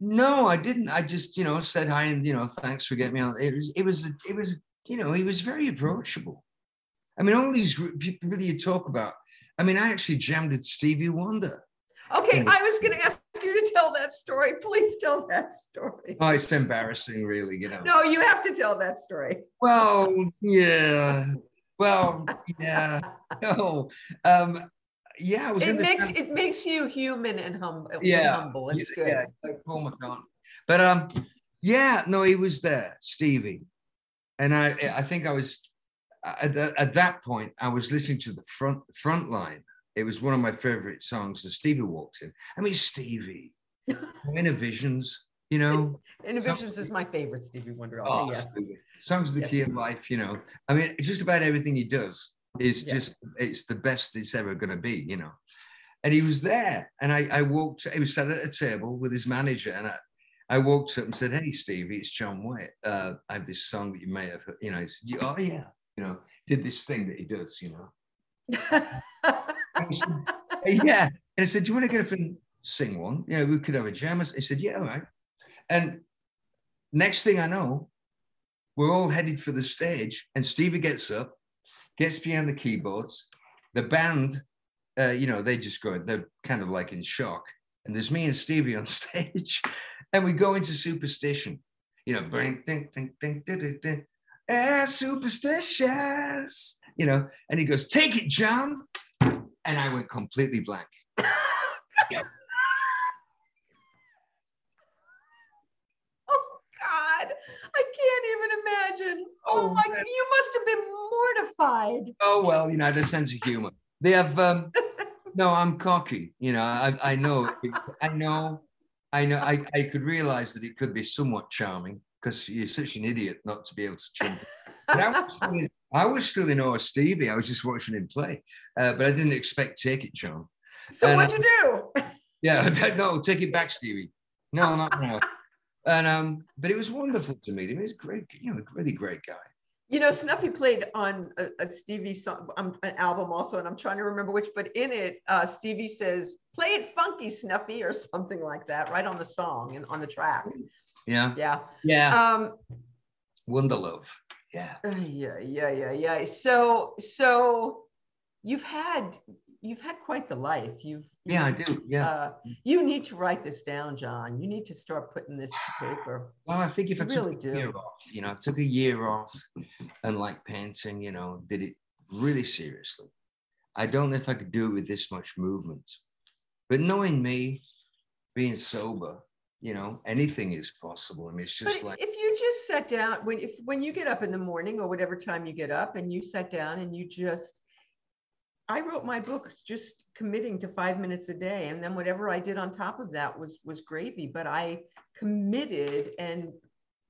Speaker 2: No, I didn't. I just, you know, said hi and you know, thanks for getting me on. It was, it was, it was, you know, he was very approachable. I mean, all these people that you talk about, I mean, I actually jammed at Stevie Wonder.
Speaker 1: Okay, I was going to ask you to tell that story. Please tell that story.
Speaker 2: Oh, it's embarrassing, really. You know.
Speaker 1: No, you have to tell that story.
Speaker 2: Well, yeah. Well, yeah. No. Um, yeah,
Speaker 1: it makes it makes you human and humble. Yeah, humble. It's good. Yeah, like Paul
Speaker 2: McCartney. But um, yeah, no, he was there, Stevie, and I I think I was at, at, that point, I was listening to the front front line. It was one of my favorite songs. And Stevie walked in. I mean, Stevie, Innervisions, you know.
Speaker 1: Innervisions is my favorite Stevie Wonder. Oh, yes.
Speaker 2: Songs of the yes. Key of Life, you know. I mean, just about everything he does is yes. just, it's the best it's ever going to be, you know. And he was there. And I, I walked, he was sat at a table with his manager. And I, I walked up and said, Hey, Stevie, it's John Waite. Uh, I have this song that you may have heard. You know, he said, Oh, yeah you know, did this thing that he does, you know. said, yeah. And I said, Do you want to get up and sing one? Yeah, we could have a jam. He said, Yeah, all right. And next thing I know, we're all headed for the stage, and Stevie gets up, gets behind the keyboards. The band, uh, you know, they just go, they're kind of like in shock. And there's me and Stevie on stage, and we go into superstition. You know, ding, ding, ding, ding, ding, ding, as superstitious, you know. And he goes, Take it, John. And I went completely blank.
Speaker 1: Oh God, I can't even imagine. Oh, oh my, man. you must have been mortified.
Speaker 2: Oh well, you know, the sense of humor. They have. Um, no, I'm cocky. You know, I, I know, I know, I know. I, I could realize that it could be somewhat charming, because you're such an idiot not to be able to jump. But I was, still in, I was still in awe of Stevie. I was just watching him play, uh, but I didn't expect to take it, John.
Speaker 1: So and what'd you
Speaker 2: do? Yeah, no, take it back, Stevie. No, not now. And um, but it was wonderful to meet him. He's great, you know, a really great guy.
Speaker 1: You know, Snuffy played on a, a Stevie song, um, an album also, and I'm trying to remember which. But in it, uh, Stevie says, "Play it funky, Snuffy," or something like that, right on the song and on the track.
Speaker 2: Yeah.
Speaker 1: Yeah.
Speaker 2: Yeah. Um, Wonderlove. Yeah.
Speaker 1: Yeah, yeah, yeah, yeah. So, so you've had you've had quite the life. You've, you've
Speaker 2: yeah, I do. Yeah. Uh,
Speaker 1: you need to write this down, John. You need to start putting this to paper.
Speaker 2: Well, I think if you I took really a do. year off, you know, I took a year off and like painting, you know, did it really seriously. I don't know if I could do it with this much movement. But knowing me, being sober, you know, anything is possible. I mean, it's just
Speaker 1: but
Speaker 2: like
Speaker 1: if you just sat down when if when you get up in the morning or whatever time you get up and you sat down and you just I wrote my book just committing to five minutes a day, and then whatever I did on top of that was was gravy. But I committed and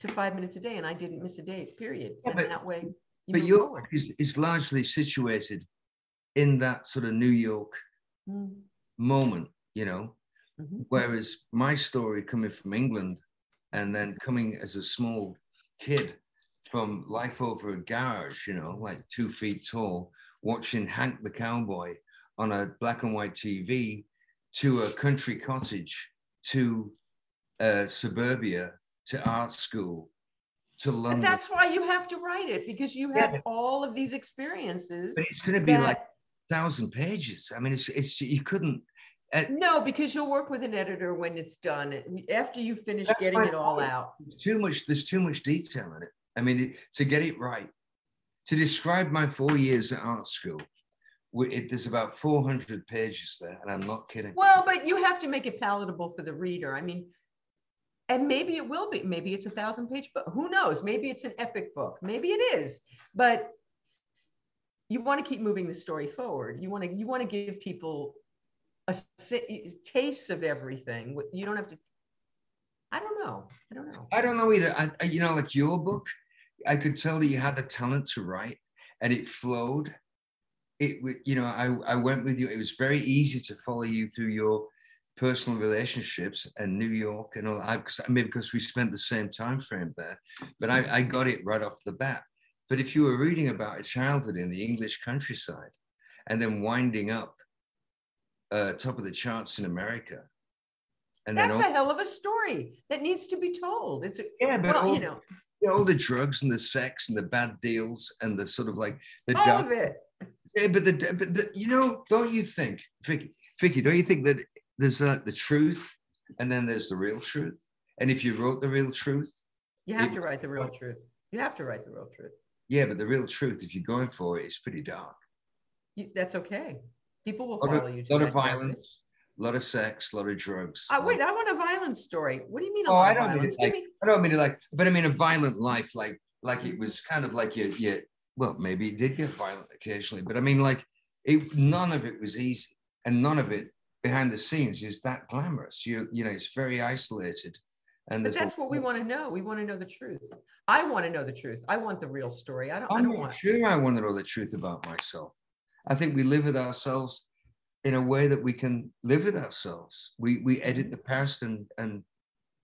Speaker 1: to five minutes a day, and I didn't miss a day. Period. Yeah, and that way,
Speaker 2: you but your book is, is largely situated in that sort of New York mm. moment, you know. Mm-hmm. Whereas my story coming from England and then coming as a small kid from life over a garage, you know, like two feet tall, watching Hank the Cowboy on a black and white TV to a country cottage to uh, suburbia to art school to London.
Speaker 1: But that's why you have to write it because you have yeah, all of these experiences.
Speaker 2: But it's going to be that... like thousand pages. I mean, it's it's you couldn't.
Speaker 1: Uh, no, because you'll work with an editor when it's done. After you finish getting it all point. out.
Speaker 2: Too much. There's too much detail in it. I mean, it, to get it right, to describe my four years at art school, it, there's about 400 pages there, and I'm not kidding.
Speaker 1: Well, but you have to make it palatable for the reader. I mean, and maybe it will be. Maybe it's a thousand page book. Who knows? Maybe it's an epic book. Maybe it is. But you want to keep moving the story forward. You want to you want to give people a taste of everything. You don't have to. I don't know. I don't know.
Speaker 2: I don't know either. I, you know, like your book, I could tell that you had the talent to write and it flowed. It, would, you know, I, I went with you. It was very easy to follow you through your personal relationships and New York and all that. Because I mean, because we spent the same time frame there, but I, I got it right off the bat. But if you were reading about a childhood in the English countryside and then winding up uh, top of the charts in America,
Speaker 1: and that's all, a hell of a story that needs to be told. It's a, yeah, but well, all, you know,
Speaker 2: you know, all the drugs and the sex and the bad deals and the sort of like the
Speaker 1: all of it.
Speaker 2: Yeah, but the, but the, you know, don't you think, Vicky, Vicky, don't you think that there's uh, the truth and then there's the real truth? And if you wrote the real truth,
Speaker 1: you have it, to write the real truth. You have to write the real truth.
Speaker 2: Yeah, but the real truth, if you're going for it, is pretty dark.
Speaker 1: You, that's okay. People will follow
Speaker 2: of,
Speaker 1: you.
Speaker 2: A lot of violence, a lot of sex, a lot of drugs.
Speaker 1: Uh, wait, I want a violent story. What do you mean?
Speaker 2: oh, I don't mean like, me... I don't mean like, but I mean a violent life, like like it was kind of like you, you. Well, maybe it did get violent occasionally, but I mean like it. None of it was easy, and none of it behind the scenes is that glamorous. You you know, it's very isolated.
Speaker 1: And but that's what we want to know. We want to know the truth. I want to know the truth. I want the real story. I don't. I'm I don't want.
Speaker 2: Sure, I want to know the truth about myself. I think we live with ourselves in a way that we can live with ourselves. We we edit the past and and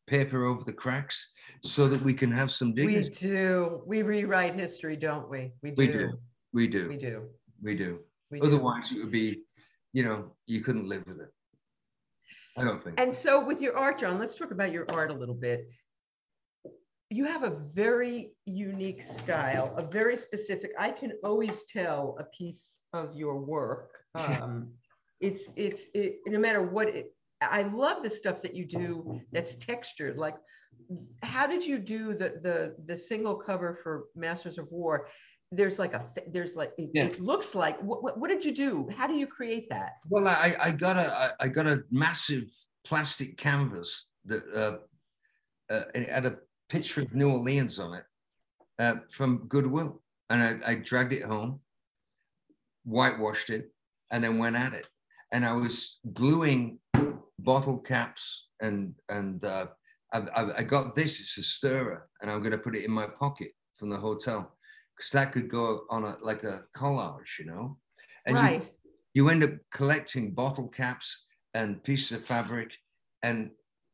Speaker 2: paper over the cracks so that we can have some dignity.
Speaker 1: We do. We rewrite history, don't we?
Speaker 2: We do. We do. We do.
Speaker 1: We do.
Speaker 2: We do. We do. Otherwise, it would be, you know, you couldn't live with it. I don't think.
Speaker 1: And so with your art, John, let's talk about your art a little bit. You have a very unique style, a very specific, I can always tell a piece of your work. Um, it's, it's, it, no matter what it, I love the stuff that you do that's textured. Like, how did you do the, the, the single cover for Masters of War? there's like a there's like it, yeah. it looks like what, what, did you do how do you create that
Speaker 2: well i i got a i got a massive plastic canvas that uh, uh had a picture of new orleans on it uh, from goodwill and I, I dragged it home whitewashed it and then went at it and i was gluing bottle caps and and uh, I, I got this it's a stirrer and i'm going to put it in my pocket from the hotel because that could go on a like a collage, you know. And
Speaker 1: right.
Speaker 2: you, you end up collecting bottle caps and pieces of fabric, and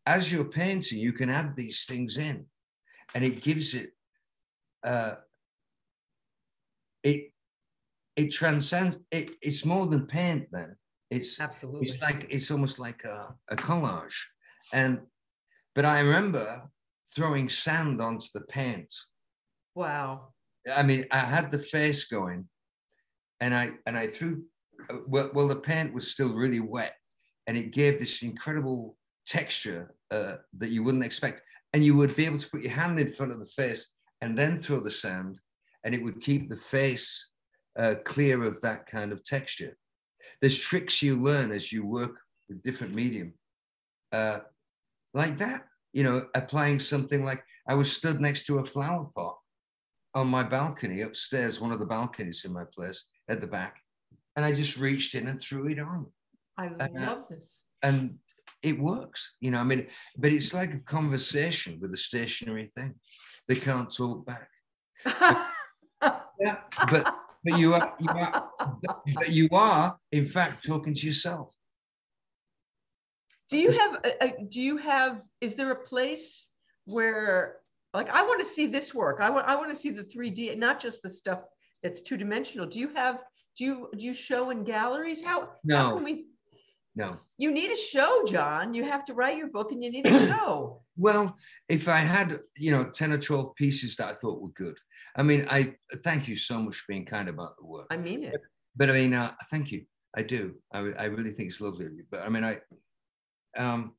Speaker 2: as you're painting, you can add these things in, and it gives it. Uh, it it transcends. It, it's more than paint. Then it's
Speaker 1: absolutely.
Speaker 2: It's like it's almost like a, a collage, and but I remember throwing sand onto the paint.
Speaker 1: Wow
Speaker 2: I mean, I had the face going, and I and I threw. Well, well, the paint was still really wet, and it gave this incredible texture uh, that you wouldn't expect. And you would be able to put your hand in front of the face and then throw the sand, and it would keep the face uh, clear of that kind of texture. There's tricks you learn as you work with different medium, uh, like that. You know, applying something like I was stood next to a flower pot on my balcony upstairs, one of the balconies in my place at the back, and I just reached in and threw it on.
Speaker 1: I uh, love this.
Speaker 2: And it works, you know. I mean, but it's like a conversation with a stationary thing. They can't talk back. yeah, but but you are you are but you are in fact talking to yourself.
Speaker 1: Do you have a, a, do you have is there a place where like I want to see this work. I want I want to see the 3D, not just the stuff that's two dimensional. Do you have do you do you show in galleries? How
Speaker 2: no
Speaker 1: how
Speaker 2: can we no.
Speaker 1: You need a show, John. You have to write your book and you need a show.
Speaker 2: well, if I had, you know, 10 or 12 pieces that I thought were good. I mean, I thank you so much for being kind about the work.
Speaker 1: I mean it.
Speaker 2: But, but I mean, uh, thank you. I do. I, I really think it's lovely of you. But I mean, I, um,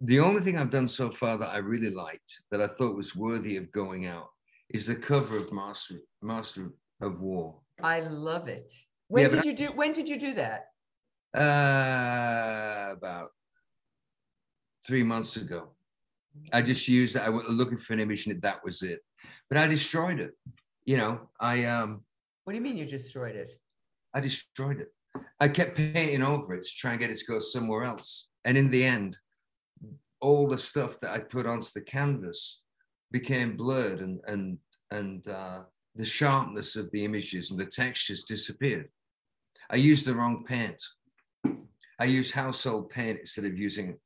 Speaker 2: the only thing I've done so far that I really liked, that I thought was worthy of going out, is the cover of Master Master of War.
Speaker 1: I love it. When yeah, did you do? When did you do that?
Speaker 2: Uh, about three months ago. I just used. I was looking for an image and that was it. But I destroyed it. You know, I um.
Speaker 1: What do you mean you destroyed it?
Speaker 2: I destroyed it. I kept painting over it to try and get it to go somewhere else. And in the end, all the stuff that I put onto the canvas became blurred and and and uh, the sharpness of the images and the textures disappeared. I used the wrong paint. I used household paint instead of using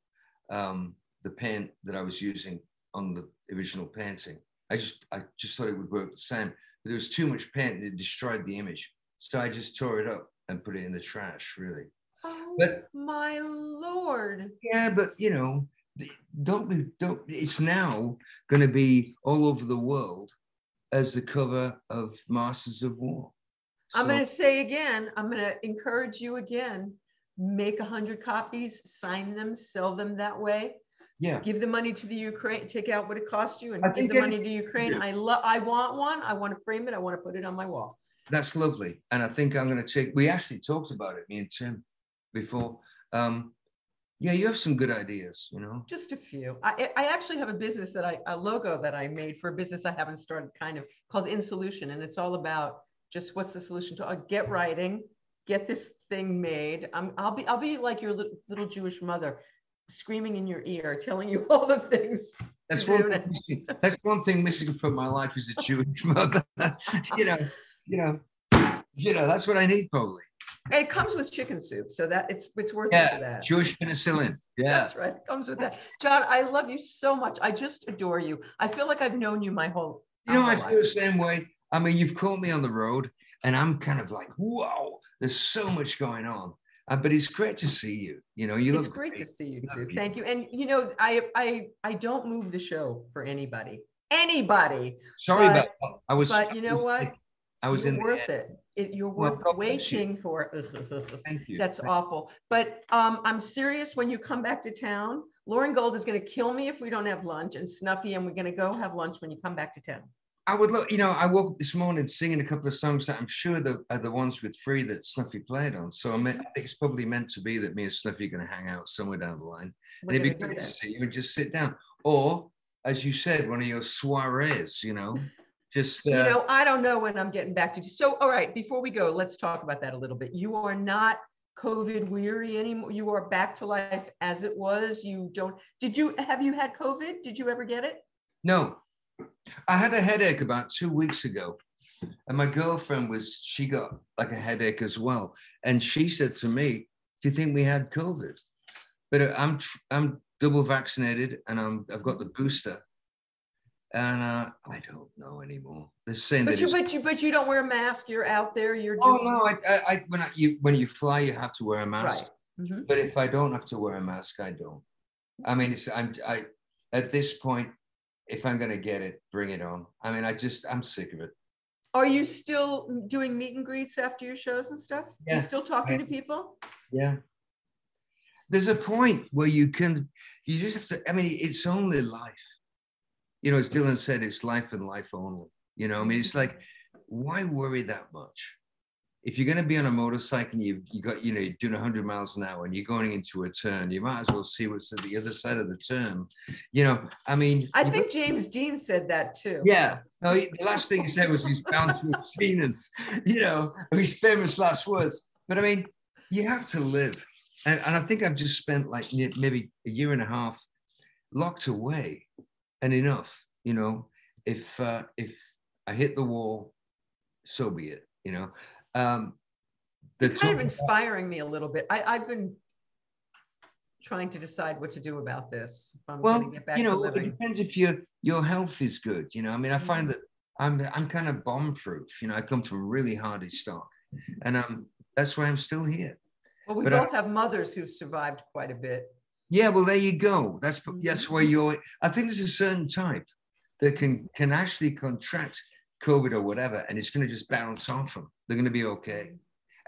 Speaker 2: um, the paint that I was using on the original painting. I just I just thought it would work the same. But there was too much paint and it destroyed the image. So I just tore it up and put it in the trash, really.
Speaker 1: Oh but, my lord.
Speaker 2: Yeah, but you know, don't be don't it's now going to be all over the world as the cover of masters of war
Speaker 1: so, i'm going to say again i'm going to encourage you again make a hundred copies sign them sell them that way.
Speaker 2: Yeah.
Speaker 1: Give the money to the ukraine take out what it cost you and I give the money to ukraine. I love i want one. I want to frame it. I want to put it on my wall.
Speaker 2: That's lovely. And i think i'm going to take we actually talked about it me and tim before. Um yeah, you have some good ideas, you know.
Speaker 1: Just a few. I, I actually have a business that I a logo that I made for a business I haven't started, kind of called In Solution, and it's all about just what's the solution to uh, get writing, get this thing made. I'm, I'll be I'll be like your little, little Jewish mother, screaming in your ear, telling you all the things.
Speaker 2: That's one. Thing missing, that's one thing missing from my life is a Jewish mother. you know, you know, you know. That's what I need probably.
Speaker 1: It comes with chicken soup, so that it's it's worth
Speaker 2: yeah,
Speaker 1: it for that.
Speaker 2: Jewish penicillin. Yeah,
Speaker 1: that's right. It comes with that. John, I love you so much. I just adore you. I feel like I've known you my whole.
Speaker 2: You know, I feel life. the same way. I mean, you've caught me on the road, and I'm kind of like, whoa, there's so much going on. Uh, but it's great to see you. You know, you
Speaker 1: it's look great, great, to see you too. Thank you. And you know, I I I don't move the show for anybody. Anybody.
Speaker 2: Sorry but, about I was.
Speaker 1: But you know what?
Speaker 2: I was You're
Speaker 1: in worth it it, you're worth well, waiting for.
Speaker 2: Thank you.
Speaker 1: That's Thank awful. But um, I'm serious. When you come back to town, Lauren Gold is going to kill me if we don't have lunch, and Snuffy, and we're going to go have lunch when you come back to town.
Speaker 2: I would look. You know, I woke up this morning singing a couple of songs that I'm sure the, are the ones with free that Snuffy played on. So I, mean, I think it's probably meant to be that me and Snuffy are going to hang out somewhere down the line, we're and it'd be great to see you and just sit down, or as you said, one of your soirees. You know? Just uh,
Speaker 1: you know i don't know when i'm getting back to you. So all right before we go let's talk about that a little bit. You are not covid weary anymore. You are back to life as it was. You don't did you have you had covid? Did you ever get it?
Speaker 2: No i had a headache about two weeks ago and my girlfriend was she got like a headache as well and she said to me do you think we had covid but i'm i'm double vaccinated and i'm i've got the booster and uh, I don't know anymore. They're saying
Speaker 1: but
Speaker 2: that.
Speaker 1: You, but you, but you don't wear a mask. You're out there. You're.
Speaker 2: Oh, just... Oh no! I, I, I, when I, you, when you fly, you have to wear a mask.
Speaker 1: Right. Mm-hmm.
Speaker 2: But if I don't have to wear a mask, I don't. I mean, it's, I'm, I, at this point, if I'm gonna get it, bring it on. I mean, I just, I'm sick of it.
Speaker 1: Are you still doing meet and greets after your shows and stuff? Yeah. You still talking yeah. to people?
Speaker 2: Yeah. There's a point where you can, you just have to, I mean, it's only life. You know, as Dylan said, it's life and life only. You know, I mean, it's like, why worry that much? If you're going to be on a motorcycle and you've you got you know you're doing 100 miles an hour and you're going into a turn you might as well see what's at the other side of the turn. You know i mean
Speaker 1: i think got, james dean said that too.
Speaker 2: Yeah. No he, the last thing he said was he's bound to have seen us you know his famous last words. But i mean you have to live. And, and i think i've just spent like maybe a year and a half locked away and enough you know. If uh if i hit the wall so be it you know um,
Speaker 1: the kind of inspiring me a little bit. I, I've been trying to decide what to do about this.
Speaker 2: well, you know, it depends if your your health is good. You know, I mean, I find mm-hmm. that I'm I'm kind of bomb proof. You know, I come from really hardy stock, and um, that's why I'm still here.
Speaker 1: Well, we but both I, have mothers who've survived quite a bit.
Speaker 2: Yeah, well, there you go. That's mm-hmm. that's where you're. I think there's a certain type that can can actually contract COVID or whatever, and it's going to just bounce off them. They're going to be okay.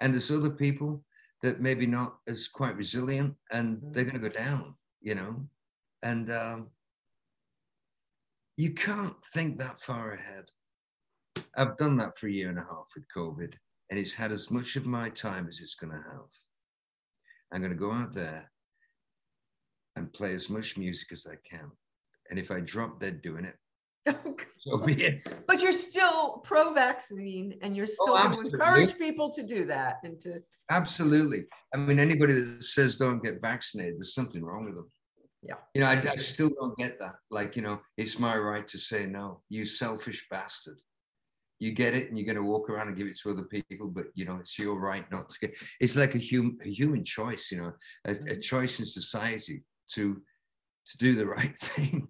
Speaker 2: And there's other people that maybe not as quite resilient, and they're going to go down. You know, and um, you can't think that far ahead. I've done that for a year and a half with COVID, and it's had as much of my time as it's going to have. I'm going to go out there and play as much music as I can. And if I drop dead doing it, so be it.
Speaker 1: But you're still pro-vaccine, and you're still oh, going to encourage people to do that and to.
Speaker 2: Absolutely. I mean, anybody that says don't get vaccinated, there's something wrong with them.
Speaker 1: Yeah.
Speaker 2: You know, I, I still don't get that. Like, you know, it's my right to say no. You selfish bastard. You get it, and you're going to walk around and give it to other people, but you know, it's your right not to get. It's like a human, a human choice. You know, a, a mm-hmm. choice in society to to do the right thing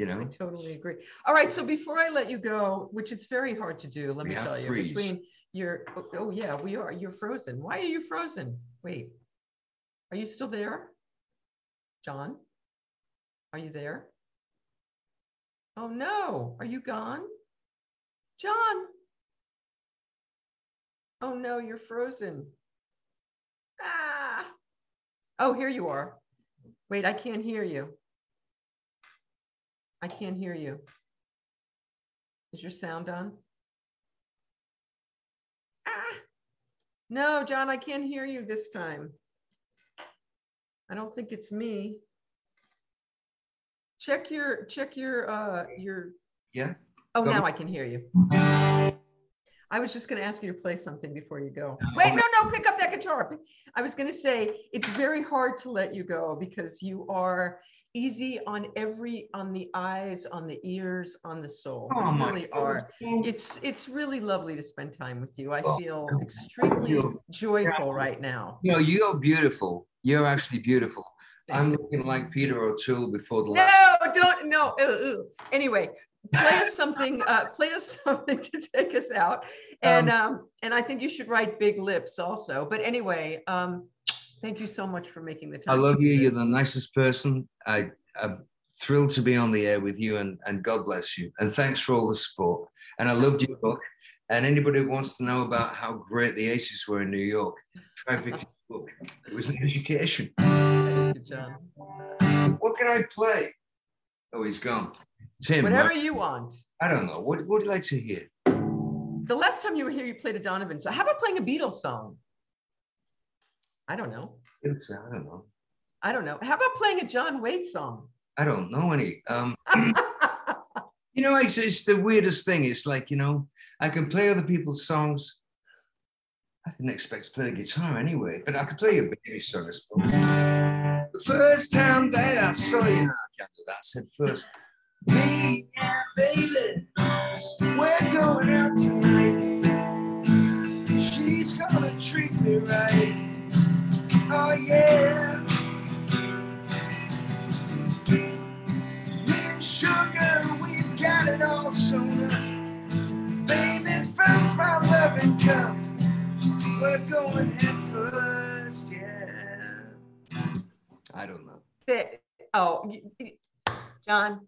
Speaker 2: you know? I
Speaker 1: totally agree. All right. So before I let you go, which it's very hard to do, let we me tell you, freeze. between your, oh, oh, yeah, we are, you're frozen. Why are you frozen? Wait, are you still there? John, are you there? Oh no, are you gone? John. Oh no, you're frozen. Ah. Oh, here you are. Wait, I can't hear you. I can't hear you. Is your sound on? Ah, no, John, I can't hear you this time. I don't think it's me. Check your, check your, uh, your.
Speaker 2: Yeah.
Speaker 1: Oh, go. now I can hear you. I was just going to ask you to play something before you go. Wait, no, no, pick up that guitar. I was going to say it's very hard to let you go because you are easy on every on the eyes on the ears on the soul. Oh, you really are. It's it's really lovely to spend time with you. I oh, feel extremely feel, joyful yeah. right now.
Speaker 2: You know you're beautiful. You're actually beautiful. I'm looking like peter o'toole before the
Speaker 1: no,
Speaker 2: last
Speaker 1: no don't no ew, anyway play us something uh play us something to take us out and um, um and i think you should write big lips also but anyway um Thank you so much for making the time.
Speaker 2: I love you. You're the nicest person. I, I'm thrilled to be on the air with you, and, and God bless you. And thanks for all the support. And I loved your book. And anybody who wants to know about how great the 80s were in New York, try book. It was an education.
Speaker 1: Good job.
Speaker 2: What can I play? Oh, he's gone. Tim.
Speaker 1: Whatever you want.
Speaker 2: I don't know. What, what would you like to hear?
Speaker 1: The last time you were here, you played a Donovan. So how about playing a Beatles song? I don't know.
Speaker 2: It's, I don't know.
Speaker 1: I don't know. How about playing a John Waite song?
Speaker 2: I don't know any. Um, you know, it's, it's the weirdest thing. It's like, you know, I can play other people's songs. I didn't expect to play a guitar anyway, but I could play a baby song, I suppose. The first time that I saw you, no, I can't do that. I said first, me and Bailey, we're going out tonight. She's gonna treat me right. Oh yeah. Sugar, we've got it all sooner. Baby, first my loving come. We're going head first, yeah. I don't know.
Speaker 1: Oh, John,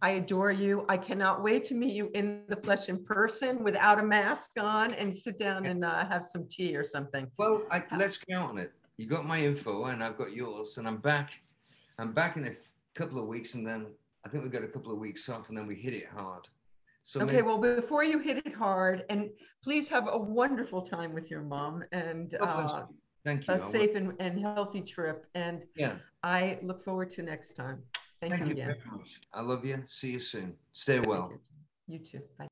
Speaker 1: I adore you. I cannot wait to meet you in the flesh in person without a mask on and sit down and uh, have some tea or something.
Speaker 2: Well, I, let's count on it. You got my info and I've got yours, and I'm back. I'm back in a couple of weeks, and then I think we've got a couple of weeks off, and then we hit it hard.
Speaker 1: So okay, maybe- well, before you hit it hard, and please have a wonderful time with your mom and uh,
Speaker 2: Thank you.
Speaker 1: a safe and, and healthy trip. And
Speaker 2: yeah,
Speaker 1: I look forward to next time. Thank, Thank you, you again.
Speaker 2: I love you. See you soon. Stay well.
Speaker 1: You too. Bye.